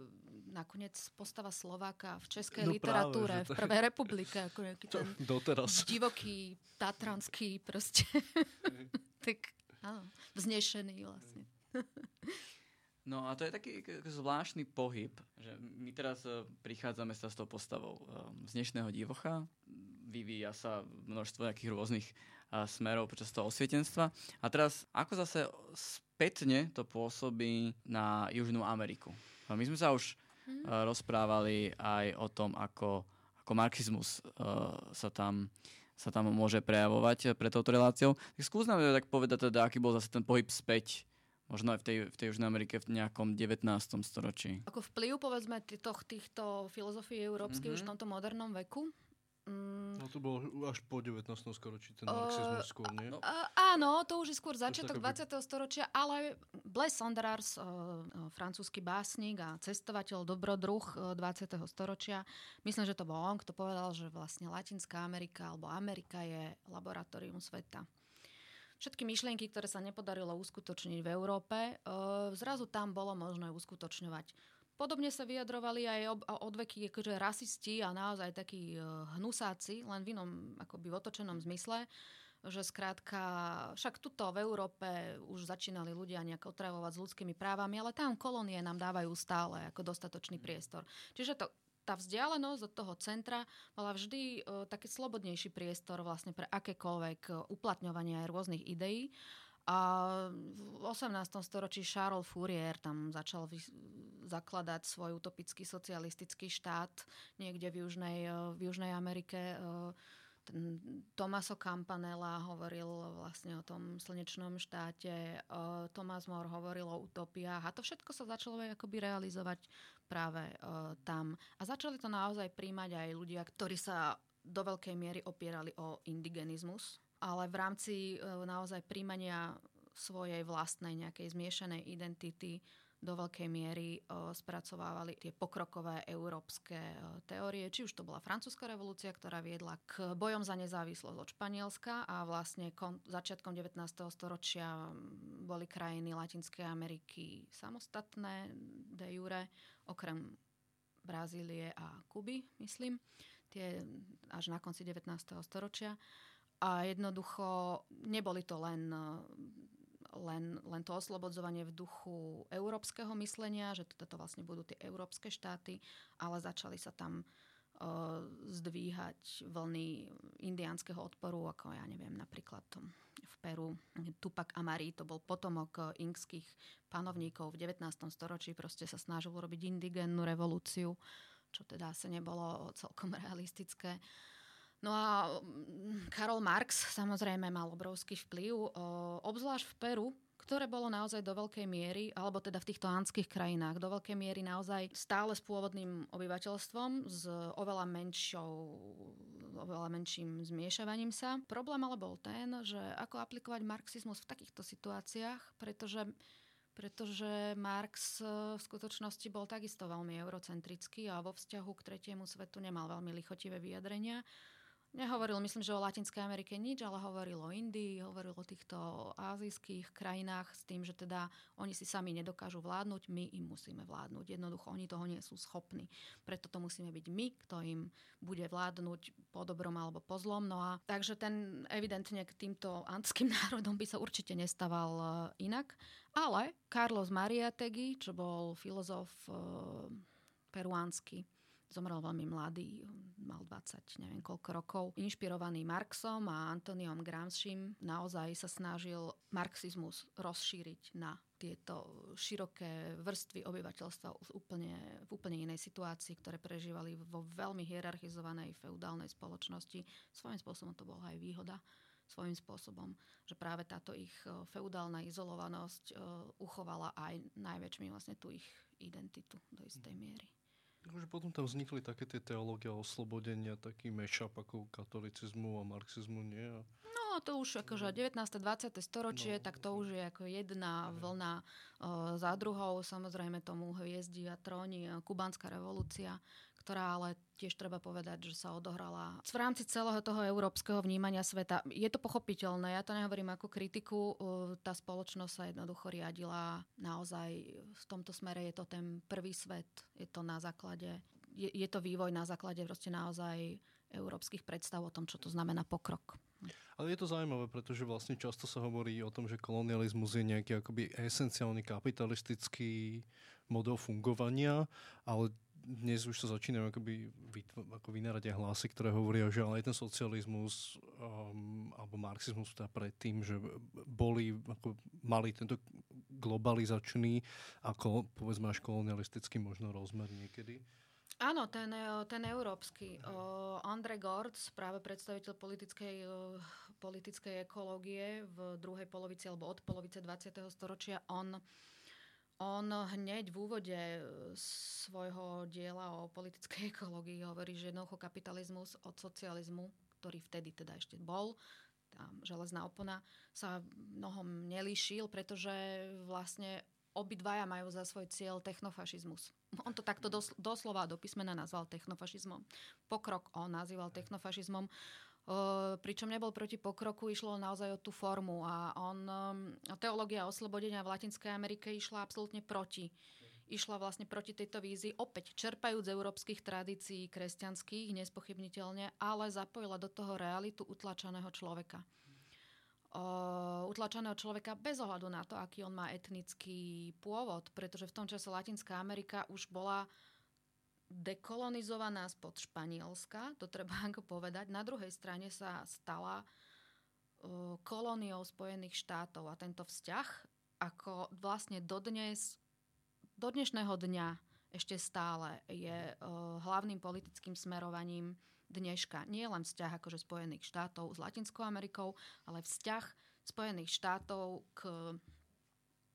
[SPEAKER 3] nakoniec postava Slováka v českej no literatúre práve, v Prvej republike. Ako nejaký ten
[SPEAKER 1] doteraz.
[SPEAKER 3] divoký, tatranský proste. *laughs* tak áno, vznešený vlastne. *laughs*
[SPEAKER 2] No a to je taký zvláštny pohyb, že my teraz e, prichádzame sa s tou postavou e, vznešného divocha, vyvíja sa množstvo nejakých rôznych e, smerov počas toho osvietenstva. A teraz ako zase spätne to pôsobí na Južnú Ameriku. My sme sa už mm. rozprávali aj o tom, ako ako marxizmus uh, sa tam sa tam môže prejavovať pre touto reláciou. Tak skús nám tak povedať teda, aký bol zase ten pohyb späť možno aj v tej, v tej Južnej Amerike v nejakom 19. storočí.
[SPEAKER 3] Ako vplyv, povedzme, týchto, týchto filozofií európskych mm-hmm. už v tomto modernom veku?
[SPEAKER 1] Mm, no to bolo až po 19. storočí ten marxizmus uh, skôr, nie?
[SPEAKER 3] Uh, áno, to už je skôr začiatok 20. storočia, ale Blaise Sonderars, uh, francúzsky básnik a cestovateľ, dobrodruh uh, 20. storočia, myslím, že to bol on, kto povedal, že vlastne Latinská Amerika alebo Amerika je laboratórium sveta všetky myšlienky, ktoré sa nepodarilo uskutočniť v Európe, zrazu tam bolo možné uskutočňovať. Podobne sa vyjadrovali aj odveky akože rasisti a naozaj takí e, hnusáci, len v inom akoby v otočenom zmysle, že skrátka, však tuto v Európe už začínali ľudia nejak otravovať s ľudskými právami, ale tam kolónie nám dávajú stále ako dostatočný priestor. Čiže to, tá vzdialenosť od toho centra bola vždy uh, taký slobodnejší priestor vlastne pre akékoľvek e, uplatňovanie aj rôznych ideí. A v 18. storočí Charles Fourier tam začal vy, zakladať svoj utopický socialistický štát niekde v Južnej, v Južnej Amerike. Ten Tomaso Campanella hovoril vlastne o tom slnečnom štáte, Thomas More hovoril o utopiách a to všetko sa začalo akoby realizovať práve tam. A začali to naozaj príjmať aj ľudia, ktorí sa do veľkej miery opierali o indigenizmus, ale v rámci e, naozaj príjmania svojej vlastnej nejakej zmiešanej identity do veľkej miery e, spracovávali tie pokrokové európske e, teórie. Či už to bola francúzska revolúcia, ktorá viedla k bojom za nezávislosť od Španielska a vlastne kon, začiatkom 19. storočia boli krajiny Latinskej Ameriky samostatné de jure, okrem Brazílie a Kuby, myslím, tie až na konci 19. storočia. A jednoducho neboli to len, len, len to oslobodzovanie v duchu európskeho myslenia, že toto vlastne budú tie európske štáty, ale začali sa tam uh, zdvíhať vlny indiánskeho odporu, ako ja neviem, napríklad v Peru Tupac Amari, to bol potomok inkských panovníkov v 19. storočí, proste sa snažil urobiť indigénnu revolúciu, čo teda asi nebolo celkom *laughs* realistické. Uh, No a mm, Karol Marx samozrejme mal obrovský vplyv, obzvlášť v Peru, ktoré bolo naozaj do veľkej miery, alebo teda v týchto anských krajinách, do veľkej miery naozaj stále s pôvodným obyvateľstvom, s oveľa menšou oveľa menším zmiešavaním sa. Problém ale bol ten, že ako aplikovať marxizmus v takýchto situáciách, pretože pretože Marx v skutočnosti bol takisto veľmi eurocentrický a vo vzťahu k tretiemu svetu nemal veľmi lichotivé vyjadrenia. Nehovoril, myslím, že o Latinskej Amerike nič, ale hovoril o Indii, hovoril o týchto azijských krajinách s tým, že teda oni si sami nedokážu vládnuť, my im musíme vládnuť. Jednoducho, oni toho nie sú schopní. Preto to musíme byť my, kto im bude vládnuť po dobrom alebo po zlom. No a takže ten evidentne k týmto antským *laughs* národom by sa určite nestaval e, inak. Ale Carlos Mariategui, čo bol filozof e, peruánsky, Zomrel veľmi mladý, mal 20, neviem koľko rokov. Inšpirovaný Marxom a Antoniom Gramscim naozaj sa snažil marxizmus rozšíriť na tieto široké vrstvy obyvateľstva úplne, v úplne inej situácii, ktoré prežívali vo veľmi hierarchizovanej feudálnej spoločnosti. Svojím spôsobom to bola aj výhoda svojím spôsobom, že práve táto ich e, feudálna izolovanosť e, uchovala aj najväčšmi vlastne tú ich identitu do istej miery.
[SPEAKER 1] Takže potom tam vznikli také tie teológie oslobodenia, taký mešap ako katolicizmu a marxizmu, nie?
[SPEAKER 3] No, to už akože 19. 20. storočie, no, tak to už je ako jedna ne. vlna o, za druhou. Samozrejme tomu hviezdi a tróni kubánska revolúcia, ktorá ale tiež treba povedať, že sa odohrala v rámci celého toho európskeho vnímania sveta. Je to pochopiteľné, ja to nehovorím ako kritiku, tá spoločnosť sa jednoducho riadila naozaj v tomto smere, je to ten prvý svet, je to na základe, je, je to vývoj na základe proste naozaj európskych predstav o tom, čo to znamená pokrok.
[SPEAKER 1] Ale je to zaujímavé, pretože vlastne často sa hovorí o tom, že kolonializmus je nejaký akoby esenciálny kapitalistický model fungovania, ale dnes už sa začínajú akoby ako vynárať aj hlasy, ktoré hovoria, že ale aj ten socializmus um, alebo marxizmus teda predtým, že boli, ako mali tento globalizačný ako povedzme až kolonialistický možno rozmer niekedy.
[SPEAKER 3] Áno, ten, ten európsky. Uh, Andre Gortz, práve predstaviteľ politickej, uh, politickej ekológie v druhej polovici alebo od polovice 20. storočia, on On hneď v úvode e, svojho diela o politickej *laughs* ekológii hovorí, že jednoducho kapitalizmus od socializmu, ktorý vtedy teda ešte bol, tá železná opona, sa mnohom nelíšil, pretože vlastne obidvaja majú za svoj cieľ technofašizmus. On to takto doslova do písmena nazval technofašizmom. Pokrok on nazýval technofašizmom pričom nebol proti pokroku, išlo naozaj o tú formu a on, teológia oslobodenia v Latinskej Amerike išla absolútne proti. Išla vlastne proti tejto vízii, opäť čerpajúc z európskych tradícií kresťanských, nespochybniteľne, ale zapojila do toho realitu utlačaného človeka. Utlačaného človeka bez ohľadu na to, aký on má etnický pôvod, pretože v tom čase Latinská Amerika už bola dekolonizovaná spod Španielska, to treba *laughs* ako povedať. Na druhej strane sa stala uh, kolóniou Spojených štátov a tento vzťah ako vlastne dodnes, do dnešného dňa ešte stále je uh, hlavným politickým smerovaním dneška. Nie len vzťah akože Spojených štátov s Latinskou Amerikou, ale vzťah Spojených štátov k,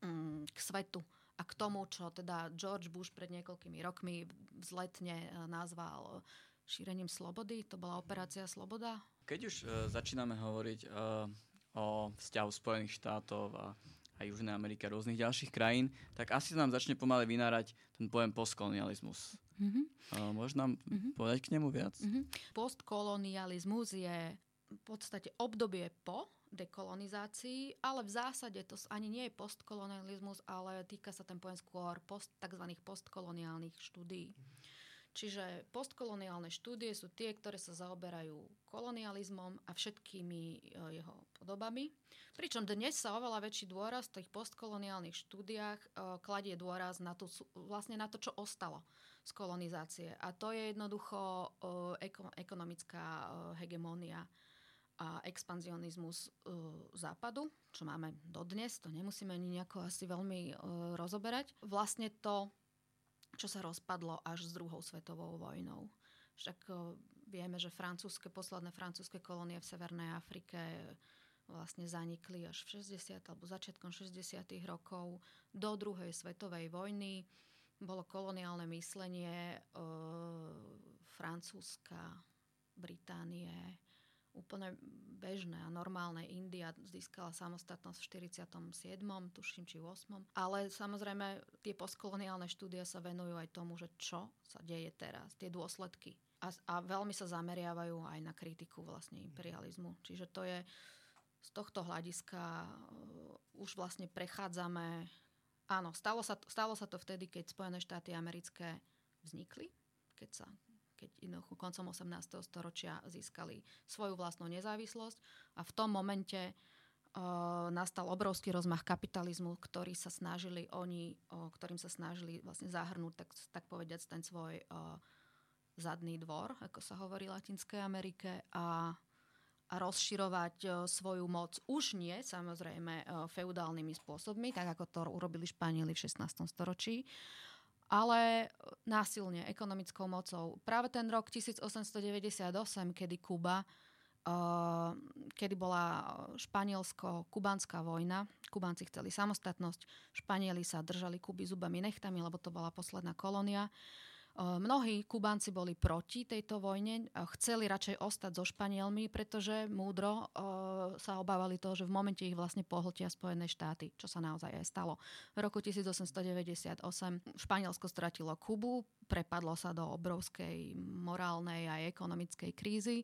[SPEAKER 3] um, k svetu a k tomu, čo teda George Bush pred niekoľkými rokmi vzletne eh, nazval šírením slobody. To bola operácia Sloboda.
[SPEAKER 2] Keď už uh, začíname hovoriť uh, o vzťahu Spojených štátov a aj Južnej Ameriky a rôznych ďalších krajín, tak asi nám začne pomaly vynárať ten pojem postkolonializmus. Mm-hmm. Uh, Môžeš nám mm-hmm. povedať k nemu viac? Mm-hmm.
[SPEAKER 3] Postkolonializmus je v podstate obdobie po dekolonizácii, ale v zásade to ani nie je postkolonializmus, ale týka sa ten pojem skôr post, tzv. postkoloniálnych štúdií. Čiže postkoloniálne štúdie sú tie, ktoré sa zaoberajú kolonializmom a všetkými e, jeho podobami. Pričom dnes sa oveľa väčší dôraz v tých postkoloniálnych štúdiách e, kladie dôraz na, tú, vlastne na to, čo ostalo z kolonizácie. A to je jednoducho e, ekonomická hegemónia a expanzionizmus uh, západu, čo máme dodnes, to nemusíme ani nejako asi veľmi uh, rozoberať. Vlastne to, čo sa rozpadlo až s druhou svetovou vojnou. Však uh, vieme, že francúzske, posledné francúzske kolónie v Severnej Afrike vlastne zanikli až v 60. alebo začiatkom 60. rokov do druhej svetovej vojny. Bolo koloniálne myslenie e, Francúzska, Británie, úplne bežné a normálne. India získala samostatnosť v 47. tuším, či 8. Ale samozrejme tie postkoloniálne štúdie sa venujú aj tomu, že čo sa deje teraz, tie dôsledky. A, a veľmi sa zameriavajú aj na kritiku vlastne imperializmu. Čiže to je z tohto hľadiska uh, už vlastne prechádzame... Áno, stalo sa, stalo sa to vtedy, keď Spojené štáty americké vznikli, keď sa keď jednoducho koncom 18. storočia získali svoju vlastnú nezávislosť a v tom momente uh, nastal obrovský rozmach kapitalizmu, ktorý sa snažili oni, ktorým sa snažili vlastne zahrnúť, tak, tak povediať, ten svoj uh, zadný dvor, ako sa hovorí v Latinskej Amerike a a rozširovať uh, svoju moc už nie, samozrejme, feudálnymi spôsobmi, tak ako to urobili Španieli v 16. storočí, ale násilne, ekonomickou mocou. Práve ten rok 1898, kedy Kuba, uh, kedy bola španielsko-kubánska vojna, Kubánci chceli samostatnosť, Španieli sa držali Kuby zubami nechtami, lebo to bola posledná kolónia. Mnohí Kubánci boli proti tejto vojne, chceli radšej ostať so Španielmi, pretože múdro sa obávali toho, že v momente ich vlastne pohltia Spojené štáty, čo sa naozaj aj stalo. V roku 1898 Španielsko stratilo Kubu, prepadlo sa do obrovskej morálnej a ekonomickej krízy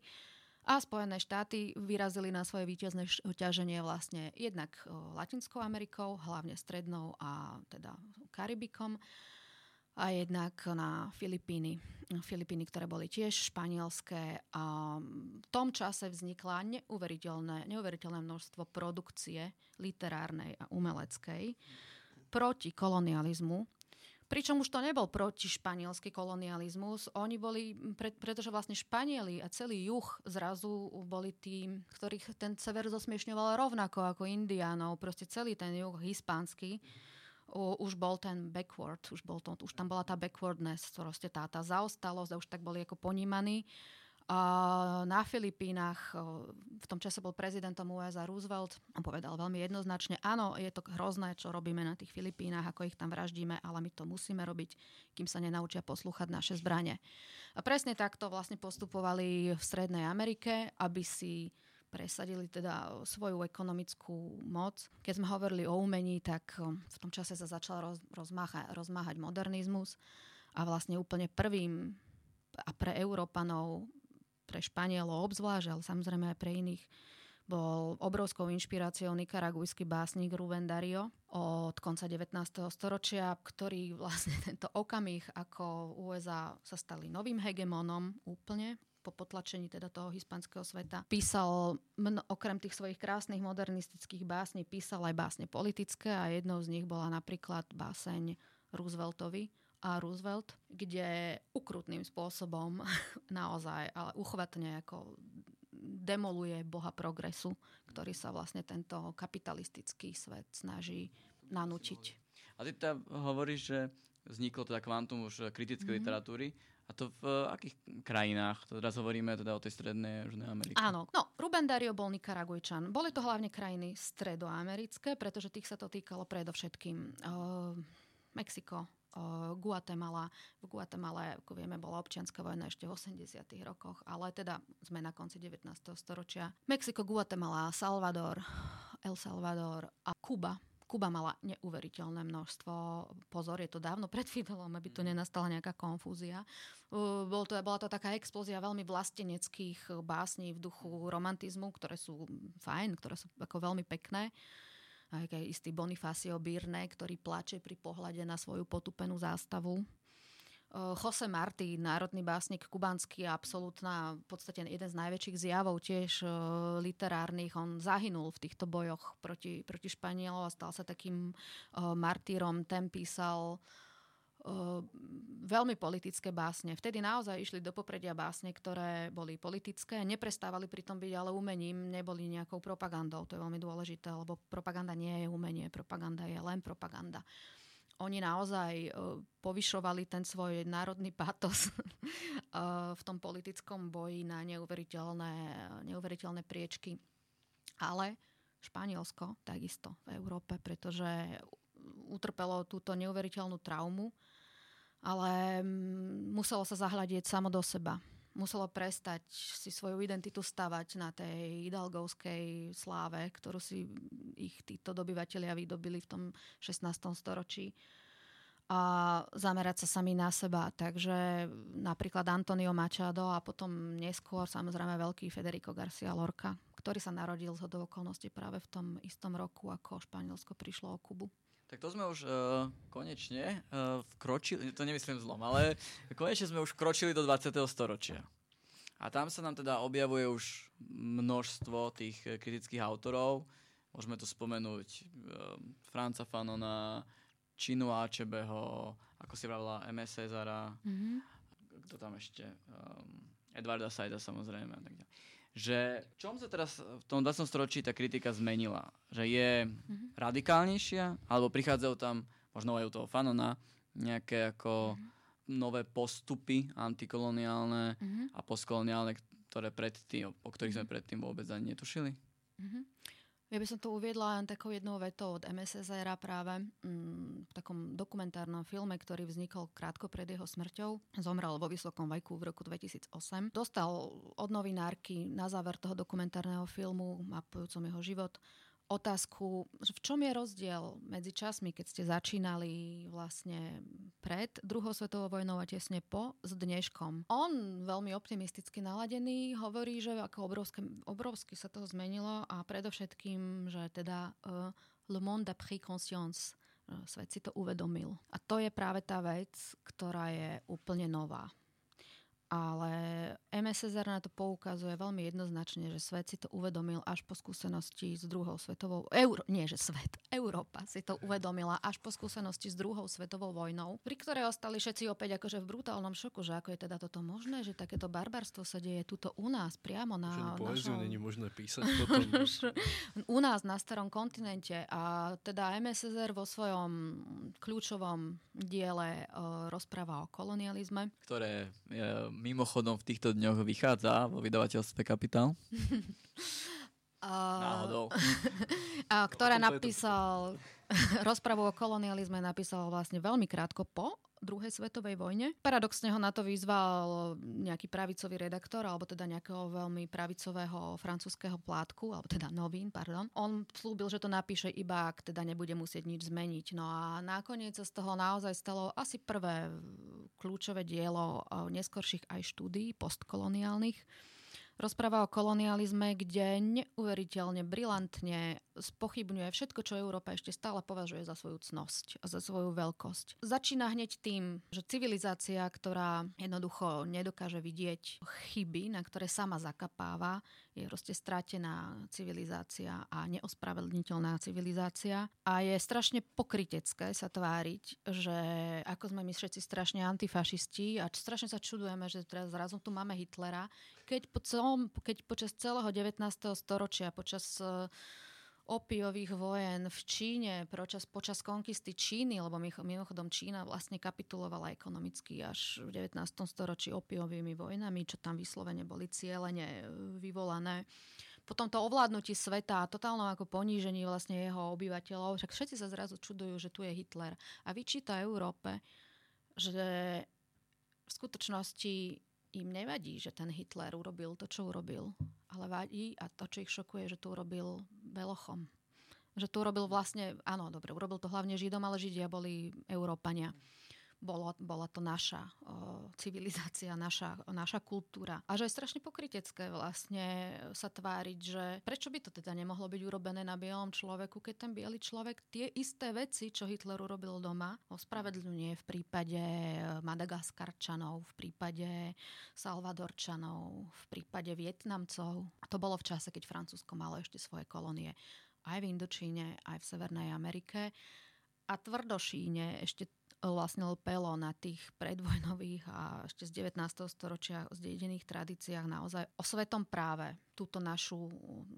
[SPEAKER 3] a Spojené štáty vyrazili na svoje víťazné ťaženie vlastne jednak Latinskou Amerikou, hlavne Strednou a teda Karibikom a jednak na Filipíny. Filipíny, ktoré boli tiež španielské. A v tom čase vznikla neuveriteľné, neuveriteľné množstvo produkcie literárnej a umeleckej proti kolonializmu. Pričom už to nebol proti španielský kolonializmus. Oni boli, pre, pretože vlastne Španieli a celý juh zrazu boli tým, ktorých ten sever zosmiešňoval rovnako ako Indiánov. Proste celý ten juh hispánsky už bol ten backward, už, bol to, už tam bola tá backwardness, proste tá, tá zaostalosť a už tak boli ako ponímaní. Na Filipínach v tom čase bol prezidentom USA Roosevelt. On povedal veľmi jednoznačne, áno, je to hrozné, čo robíme na tých Filipínach, ako ich tam vraždíme, ale my to musíme robiť, kým sa nenaučia poslúchať naše zbranie. A presne takto vlastne postupovali v Strednej Amerike, aby si presadili teda svoju ekonomickú moc. Keď sme hovorili o umení, tak v tom čase sa začal roz, rozmáha, rozmáhať modernizmus a vlastne úplne prvým a pre Európanov pre Španielov obzvlášť, ale samozrejme aj pre iných, bol obrovskou inšpiráciou nikaragujský básnik Rubén Dario od konca 19. storočia, ktorý vlastne *laughs* tento okamih, ako USA sa stali novým hegemonom úplne, po potlačení teda toho hispanského sveta. Písal, mno, okrem tých svojich krásnych modernistických básní, písal aj básne politické a jednou z nich bola napríklad báseň Rooseveltovi a Roosevelt, kde ukrutným spôsobom *laughs* naozaj, ale uchvatne ako demoluje boha progresu, ktorý sa vlastne tento kapitalistický svet snaží nanúčiť.
[SPEAKER 2] A ty teda hovoríš, že vzniklo teda kvantum už kritickej mm-hmm. literatúry. A to v akých krajinách? Teraz hovoríme teda o tej strednej Južnej Amerike.
[SPEAKER 3] Áno, no, Ruben Dario bol Nikaragujčan. Boli to hlavne krajiny stredoamerické, pretože tých sa to týkalo predovšetkým. Uh, Mexiko, Guatemala. V Guatemala, ako vieme, bola občianská vojna ešte v 80. rokoch, ale teda sme na konci 19. storočia. Mexiko, Guatemala, Salvador, El Salvador a Kuba. Kuba mala neuveriteľné množstvo, pozor, je to dávno pred Fidelom, aby tu nenastala nejaká konfúzia. Bol to, bola to taká explózia veľmi vlasteneckých básní v duchu romantizmu, ktoré sú fajn, ktoré sú ako veľmi pekné aj istý Bonifacio Birne, ktorý plače pri pohľade na svoju potupenú zástavu. Jose Martí, národný básnik kubanský, absolútna, v podstate jeden z najväčších zjavov tiež literárnych. On zahynul v týchto bojoch proti, proti Španielov a stal sa takým martýrom. Ten písal veľmi politické básne. Vtedy naozaj išli do popredia básne, ktoré boli politické, neprestávali pritom byť ale umením, neboli nejakou propagandou. To je veľmi dôležité, lebo propaganda nie je umenie, propaganda je len propaganda. Oni naozaj povyšovali ten svoj národný patos *laughs* v tom politickom boji na neuveriteľné, neuveriteľné priečky. Ale Španielsko takisto v Európe, pretože utrpelo túto neuveriteľnú traumu ale mm, muselo sa zahľadieť samo do seba. Muselo prestať si svoju identitu stavať na tej idalgovskej sláve, ktorú si ich títo dobyvatelia vydobili v tom 16. storočí a zamerať sa sami na seba. Takže napríklad Antonio Machado a potom neskôr samozrejme veľký Federico Garcia Lorca, ktorý sa narodil z okolností práve v tom istom roku, ako Španielsko prišlo o Kubu.
[SPEAKER 2] Tak to sme už uh, konečne uh, vkročili, to nemyslím zlom, ale konečne sme už vkročili do 20. storočia. A tam sa nám teda objavuje už množstvo tých kritických autorov. Môžeme tu spomenúť uh, Franca Fanona, Činu Ačebeho, ako si vravila MS Cezara, mm-hmm. kto tam ešte, um, Edvarda Sajda samozrejme a tak ďalej že v čom sa teraz v tom 20. storočí tá kritika zmenila? Že je mm-hmm. radikálnejšia? Alebo prichádzajú tam, možno aj u toho Fanona, nejaké ako mm-hmm. nové postupy antikoloniálne mm-hmm. a postkoloniálne, ktoré predtým, o ktorých mm-hmm. sme predtým vôbec ani netušili? Mm-hmm.
[SPEAKER 3] Ja by som to uviedla len takou jednou vetou od MSSR práve mm, v takom dokumentárnom filme, ktorý vznikol krátko pred jeho smrťou. Zomrel vo vysokom veku v roku 2008. Dostal od novinárky na záver toho dokumentárneho filmu, mapujúcom jeho život, otázku, v čom je rozdiel medzi časmi, keď ste začínali vlastne pred druhou svetovou vojnou a tesne po s dneškom. On veľmi optimisticky naladený hovorí, že ako obrovské, obrovsky sa to zmenilo a predovšetkým, že teda uh, le monde a pris conscience svet si to uvedomil. A to je práve tá vec, ktorá je úplne nová ale MSSR na to poukazuje veľmi jednoznačne, že svet si to uvedomil až po skúsenosti s druhou svetovou... Euro, nie, že svet. *laughs* Európa si to uvedomila až po skúsenosti s druhou svetovou vojnou, pri ktorej ostali všetci opäť akože v brutálnom šoku, že ako je teda toto možné, že takéto barbarstvo sa deje tuto u nás, priamo na
[SPEAKER 1] poéziu našom... není možné písať *laughs* potom.
[SPEAKER 3] u nás, na starom kontinente. A teda MSSR vo svojom kľúčovom diele uh, rozpráva o kolonializme.
[SPEAKER 2] Ktoré je mimochodom v týchto dňoch vychádza vo vydavateľstve Kapitál. *laughs*
[SPEAKER 3] Náhodou. *laughs* ktoré napísal, *laughs* rozpravu o kolonializme napísal vlastne veľmi krátko po druhej svetovej vojne. Paradoxne ho na to vyzval nejaký pravicový redaktor, alebo teda nejakého veľmi pravicového francúzského plátku, alebo teda novín, pardon. On slúbil, že to napíše iba, ak teda nebude musieť nič zmeniť. No a nakoniec sa z toho naozaj stalo asi prvé kľúčové dielo neskorších aj štúdí postkoloniálnych Rozpráva o kolonializme, kde neuveriteľne, brilantne spochybňuje všetko, čo Európa ešte stále považuje za svoju cnosť a za svoju veľkosť. Začína hneď tým, že civilizácia, ktorá jednoducho nedokáže vidieť chyby, na ktoré sama zakapáva, je proste stratená civilizácia a neospravedlniteľná civilizácia. A je strašne pokrytecké sa tváriť, že ako sme my všetci strašne antifašisti a strašne sa čudujeme, že teraz zrazu tu máme Hitlera, keď, po celom, keď počas celého 19. storočia, počas uh, opiových vojen v Číne počas, počas konkisty Číny, lebo mimochodom Čína vlastne kapitulovala ekonomicky až v 19. storočí opiovými vojnami, čo tam vyslovene boli cieľene vyvolané. Potom to ovládnutí sveta a totálnom ako ponížení vlastne jeho obyvateľov, však všetci sa zrazu čudujú, že tu je Hitler a vyčíta Európe, že v skutočnosti im nevadí, že ten Hitler urobil to, čo urobil, ale vadí a to, čo ich šokuje, že to urobil Belochom. Že to urobil vlastne, áno, dobre, urobil to hlavne Židom, ale Židia boli Európania bolo, bola to naša o, civilizácia, naša, naša kultúra. A že je strašne pokrytecké vlastne sa tváriť, že prečo by to teda nemohlo byť urobené na bielom človeku, keď ten biely človek tie isté veci, čo Hitler urobil doma, ospravedlňuje v prípade Madagaskarčanov, v prípade Salvadorčanov, v prípade Vietnamcov. A to bolo v čase, keď Francúzsko malo ešte svoje kolónie aj v Indočíne, aj v Severnej Amerike a tvrdošíne ešte vlastne lepelo na tých predvojnových a ešte z 19. storočia zdedených tradíciách naozaj o svetom práve túto našu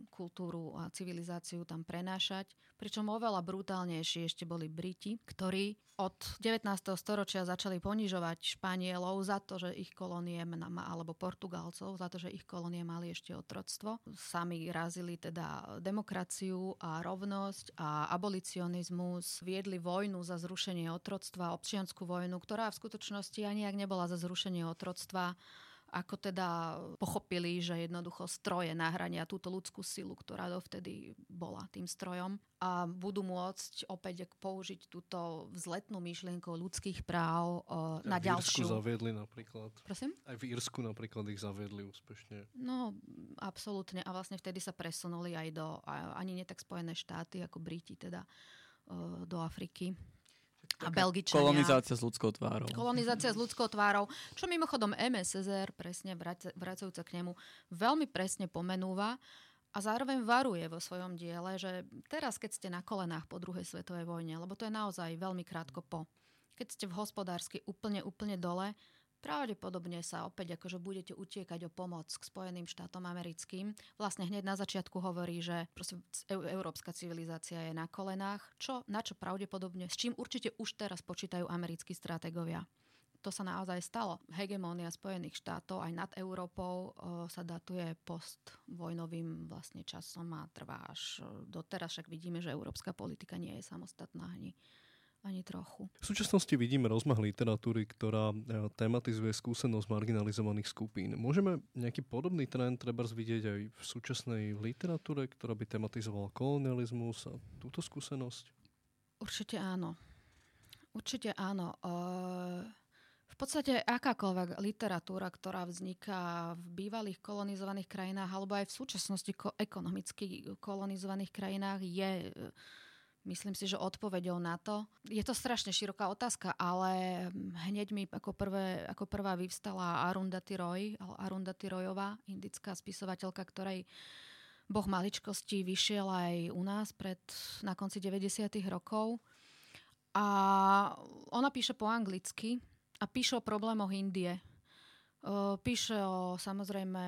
[SPEAKER 3] kultúru a civilizáciu tam prenášať. Pričom oveľa brutálnejší ešte boli Briti, ktorí od 19. storočia začali ponižovať Španielov za to, že ich kolónie, alebo Portugalcov, za to, že ich kolónie mali ešte otroctvo. Sami razili teda demokraciu a rovnosť a abolicionizmus, viedli vojnu za zrušenie otroctva, občianskú vojnu, ktorá v skutočnosti ani ak nebola za zrušenie otroctva, ako teda pochopili, že jednoducho stroje nahrania túto ľudskú silu, ktorá dovtedy bola tým strojom a budú môcť opäť použiť túto vzletnú myšlienku ľudských práv uh, na ďalšiu.
[SPEAKER 1] V zaviedli napríklad.
[SPEAKER 3] Prosím?
[SPEAKER 1] Aj v Írsku napríklad ich zaviedli úspešne.
[SPEAKER 3] No, absolútne. A vlastne vtedy sa presunuli aj do, ani nie tak Spojené štáty, ako Briti teda, uh, do Afriky a Belgičania.
[SPEAKER 2] Kolonizácia s ľudskou tvárou.
[SPEAKER 3] Kolonizácia s ľudskou tvárou, čo mimochodom MSSR, presne vracajúca k nemu, veľmi presne pomenúva a zároveň varuje vo svojom diele, že teraz, keď ste na kolenách po druhej svetovej vojne, lebo to je naozaj veľmi krátko po, keď ste v hospodársky úplne, úplne dole, pravdepodobne sa opäť akože budete utiekať o pomoc k Spojeným štátom americkým. Vlastne hneď na začiatku hovorí, že európska civilizácia je na kolenách, čo, na čo pravdepodobne, s čím určite už teraz počítajú americkí stratégovia. To sa naozaj stalo. Hegemónia Spojených štátov aj nad Európou o, sa datuje postvojnovým vlastne časom a trvá až doteraz. Však vidíme, že európska politika nie je samostatná ani ani trochu.
[SPEAKER 1] V súčasnosti vidíme rozmach literatúry, ktorá e, tematizuje skúsenosť marginalizovaných skupín. Môžeme nejaký podobný trend treba vidieť aj v súčasnej literatúre, ktorá by tematizovala kolonializmus a túto skúsenosť?
[SPEAKER 3] Určite áno. Určite áno. V podstate akákoľvek literatúra, ktorá vzniká v bývalých kolonizovaných krajinách alebo aj v súčasnosti ekonomicky kolonizovaných krajinách je Myslím si, že odpovedou na to. Je to strašne široká otázka, ale hneď mi ako, prvé, ako prvá vyvstala Arundhati Roy, Arundhati Royová, indická spisovateľka, ktorej Boh maličkosti vyšiel aj u nás pred, na konci 90. rokov. A ona píše po anglicky a píše o problémoch Indie Píše o, samozrejme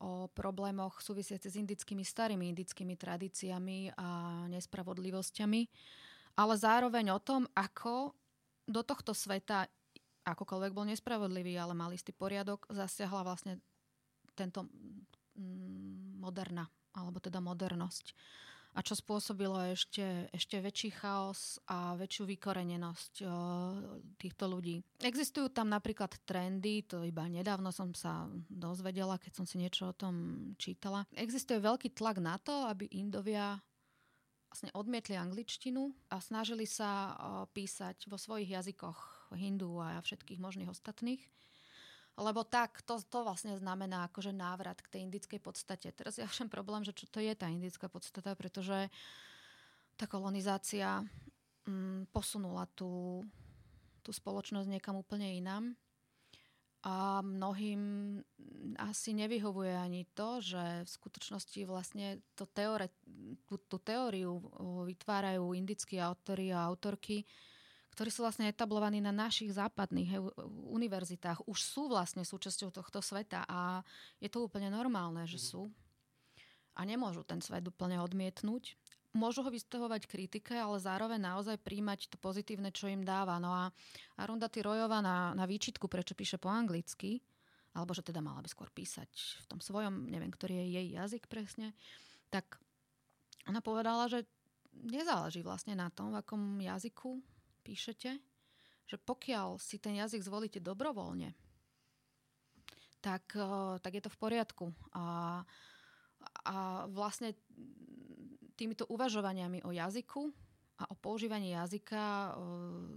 [SPEAKER 3] o problémoch súvisiaci s indickými starými indickými tradíciami a nespravodlivosťami, ale zároveň o tom, ako do tohto sveta akokoľvek bol nespravodlivý, ale mal istý poriadok, zasiahla vlastne tento mm, moderna, alebo teda modernosť a čo spôsobilo ešte, ešte väčší chaos a väčšiu vykorenenosť o, týchto ľudí. Existujú tam napríklad trendy, to iba nedávno som sa dozvedela, keď som si niečo o tom čítala. Existuje veľký tlak na to, aby Indovia vlastne odmietli angličtinu a snažili sa o, písať vo svojich jazykoch hindu a všetkých možných ostatných lebo tak, to, to vlastne znamená akože návrat k tej indickej podstate. Teraz ja všem problém, že čo to je tá indická podstata, pretože tá kolonizácia mm, posunula tú, tú spoločnosť niekam úplne inám. A mnohým asi nevyhovuje ani to, že v skutočnosti vlastne to teore, tú, tú teóriu vytvárajú indickí autory a autorky, ktorí sú vlastne etablovaní na našich západných univerzitách, už sú vlastne súčasťou tohto sveta a je to úplne normálne, že mhm. sú. A nemôžu ten svet úplne odmietnúť. Môžu ho vystavovať kritike, ale zároveň naozaj príjmať to pozitívne, čo im dáva. No a Arundhati Royova na, na výčitku, prečo píše po anglicky, alebo že teda mala by skôr písať v tom svojom, neviem, ktorý je jej jazyk presne, tak ona povedala, že nezáleží vlastne na tom, v akom jazyku píšete, že pokiaľ si ten jazyk zvolíte dobrovoľne, tak, eh, tak je to v poriadku. A, a vlastne týmito uvažovaniami o jazyku a o používaní jazyka uh,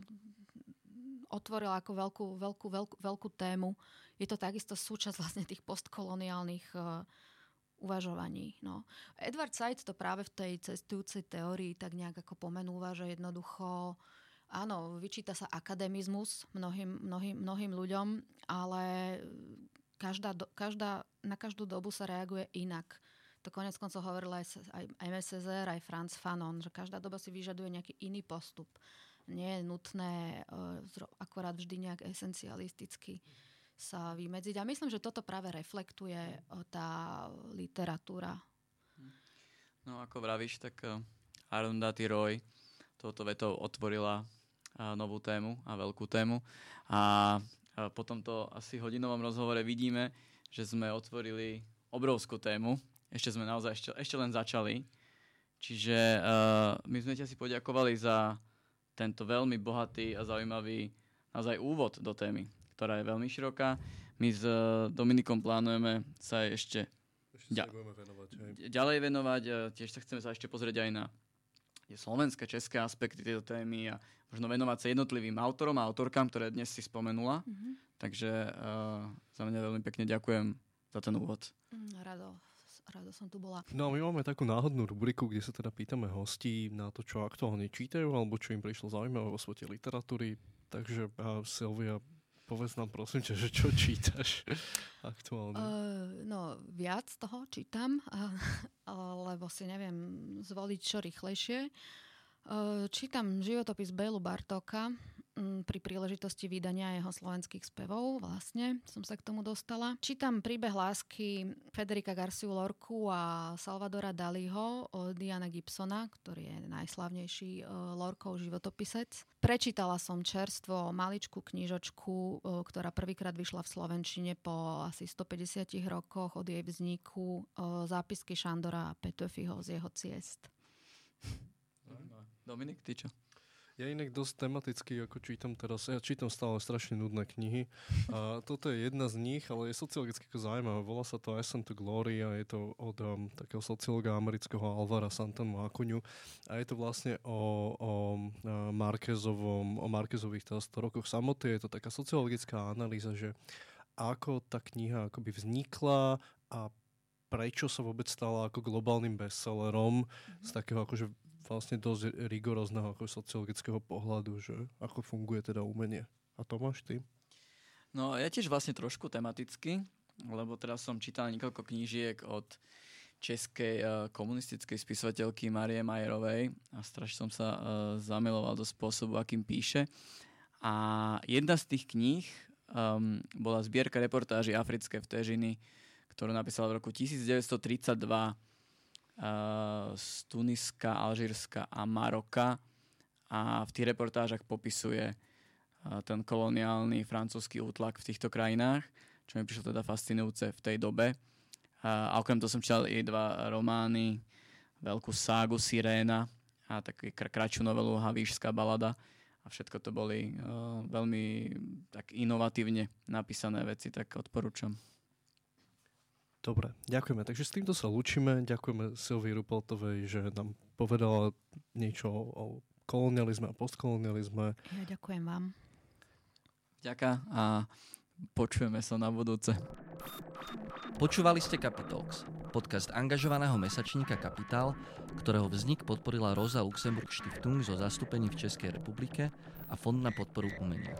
[SPEAKER 3] otvorila ako veľkú, veľkú, veľkú, veľkú tému. Je to takisto súčasť vlastne tých postkoloniálnych uh, uvažovaní. No. Edward Said to práve v tej cestujúcej teórii tak nejak ako pomenúva, že jednoducho áno, vyčíta sa akademizmus mnohým, mnohým, mnohým ľuďom, ale každá, každá, na každú dobu sa reaguje inak. To konec koncov hovoril aj, aj MSZR, aj Franz Fanon, že každá doba si vyžaduje nejaký iný postup. Nie je nutné uh, akorát vždy nejak esencialisticky sa vymedziť. A myslím, že toto práve reflektuje uh, tá literatúra.
[SPEAKER 2] No ako vravíš, tak uh, Arundhati Roy touto vetou otvorila novú tému a veľkú tému. A po tomto asi hodinovom rozhovore vidíme, že sme otvorili obrovskú tému. Ešte sme naozaj ešte, ešte len začali. Čiže uh, my sme ti asi poďakovali za tento veľmi bohatý a zaujímavý naozaj úvod do témy, ktorá je veľmi široká. My s uh, Dominikom plánujeme sa ešte,
[SPEAKER 1] ešte ďa- venovať,
[SPEAKER 2] ďalej venovať. Uh, tiež sa chceme sa ešte pozrieť aj na tie slovenské, české aspekty tejto témy a možno venovať sa jednotlivým autorom a autorkám, ktoré dnes si spomenula. Mm-hmm. Takže uh, za mňa veľmi pekne ďakujem za ten úvod.
[SPEAKER 3] Mm, rado, rado som tu bola.
[SPEAKER 1] No my máme takú náhodnú rubriku, kde sa teda pýtame hostí na to, čo aktuálne čítajú alebo čo im prišlo zaujímavé vo svete literatúry. Takže uh, Silvia, povedz nám prosím ťa, že čo čítaš *laughs* aktuálne? Uh,
[SPEAKER 3] no, viac toho čítam, lebo si neviem zvoliť čo rýchlejšie. Uh, čítam životopis Bélu Bartoka, pri príležitosti vydania jeho slovenských spevov vlastne som sa k tomu dostala. Čítam príbeh lásky Federika Garciu Lorku a Salvadora Daliho od Diana Gibsona, ktorý je najslavnejší e, Lorkov životopisec. Prečítala som čerstvo maličkú knižočku, e, ktorá prvýkrát vyšla v Slovenčine po asi 150 rokoch od jej vzniku e, zápisky Šandora a Petöfiho z jeho ciest.
[SPEAKER 2] Dominik, ty čo?
[SPEAKER 1] Ja inak dosť tematicky, ako čítam teraz, ja čítam stále strašne nudné knihy. A toto je jedna z nich, ale je sociologicky zaujímavá. Volá sa to Ascent to Glory a je to od um, takého sociologa amerického Alvara Santan Mákuňu. A je to vlastne o, o Markezovom, o Markezových 100 rokoch samoty. Je to taká sociologická analýza, že ako tá kniha akoby vznikla a prečo sa vôbec stala ako globálnym bestsellerom mm-hmm. z takého akože vlastne dosť rigorózneho ako sociologického pohľadu, že ako funguje teda umenie. A to máš ty?
[SPEAKER 2] No ja tiež vlastne trošku tematicky, lebo teraz som čítal niekoľko knížiek od českej uh, komunistickej spisovateľky Marie Majerovej a strašne som sa uh, zamiloval do spôsobu, akým píše. A jedna z tých kníh um, bola zbierka reportáží africké vtežiny, ktorú napísala v roku 1932 z Tuniska, Alžírska a Maroka a v tých reportážach popisuje ten koloniálny francúzsky útlak v týchto krajinách, čo mi prišlo teda fascinujúce v tej dobe. A okrem toho som čítal i dva romány, veľkú ságu Siréna a takú kr- kratšiu novelu Havíšská balada. A všetko to boli veľmi tak inovatívne napísané veci, tak odporúčam.
[SPEAKER 1] Dobre, ďakujeme. Takže s týmto sa lúčime. Ďakujeme Silvii Rupoltovej, že nám povedala niečo o kolonializme a postkolonializme.
[SPEAKER 3] Ja ďakujem vám.
[SPEAKER 2] Ďaká a počujeme sa na budúce.
[SPEAKER 4] Počúvali ste Capitalx, podcast angažovaného mesačníka Kapitál, ktorého vznik podporila Rosa Luxemburg Stiftung zo zastúpení v Českej republike a Fond na podporu umenia.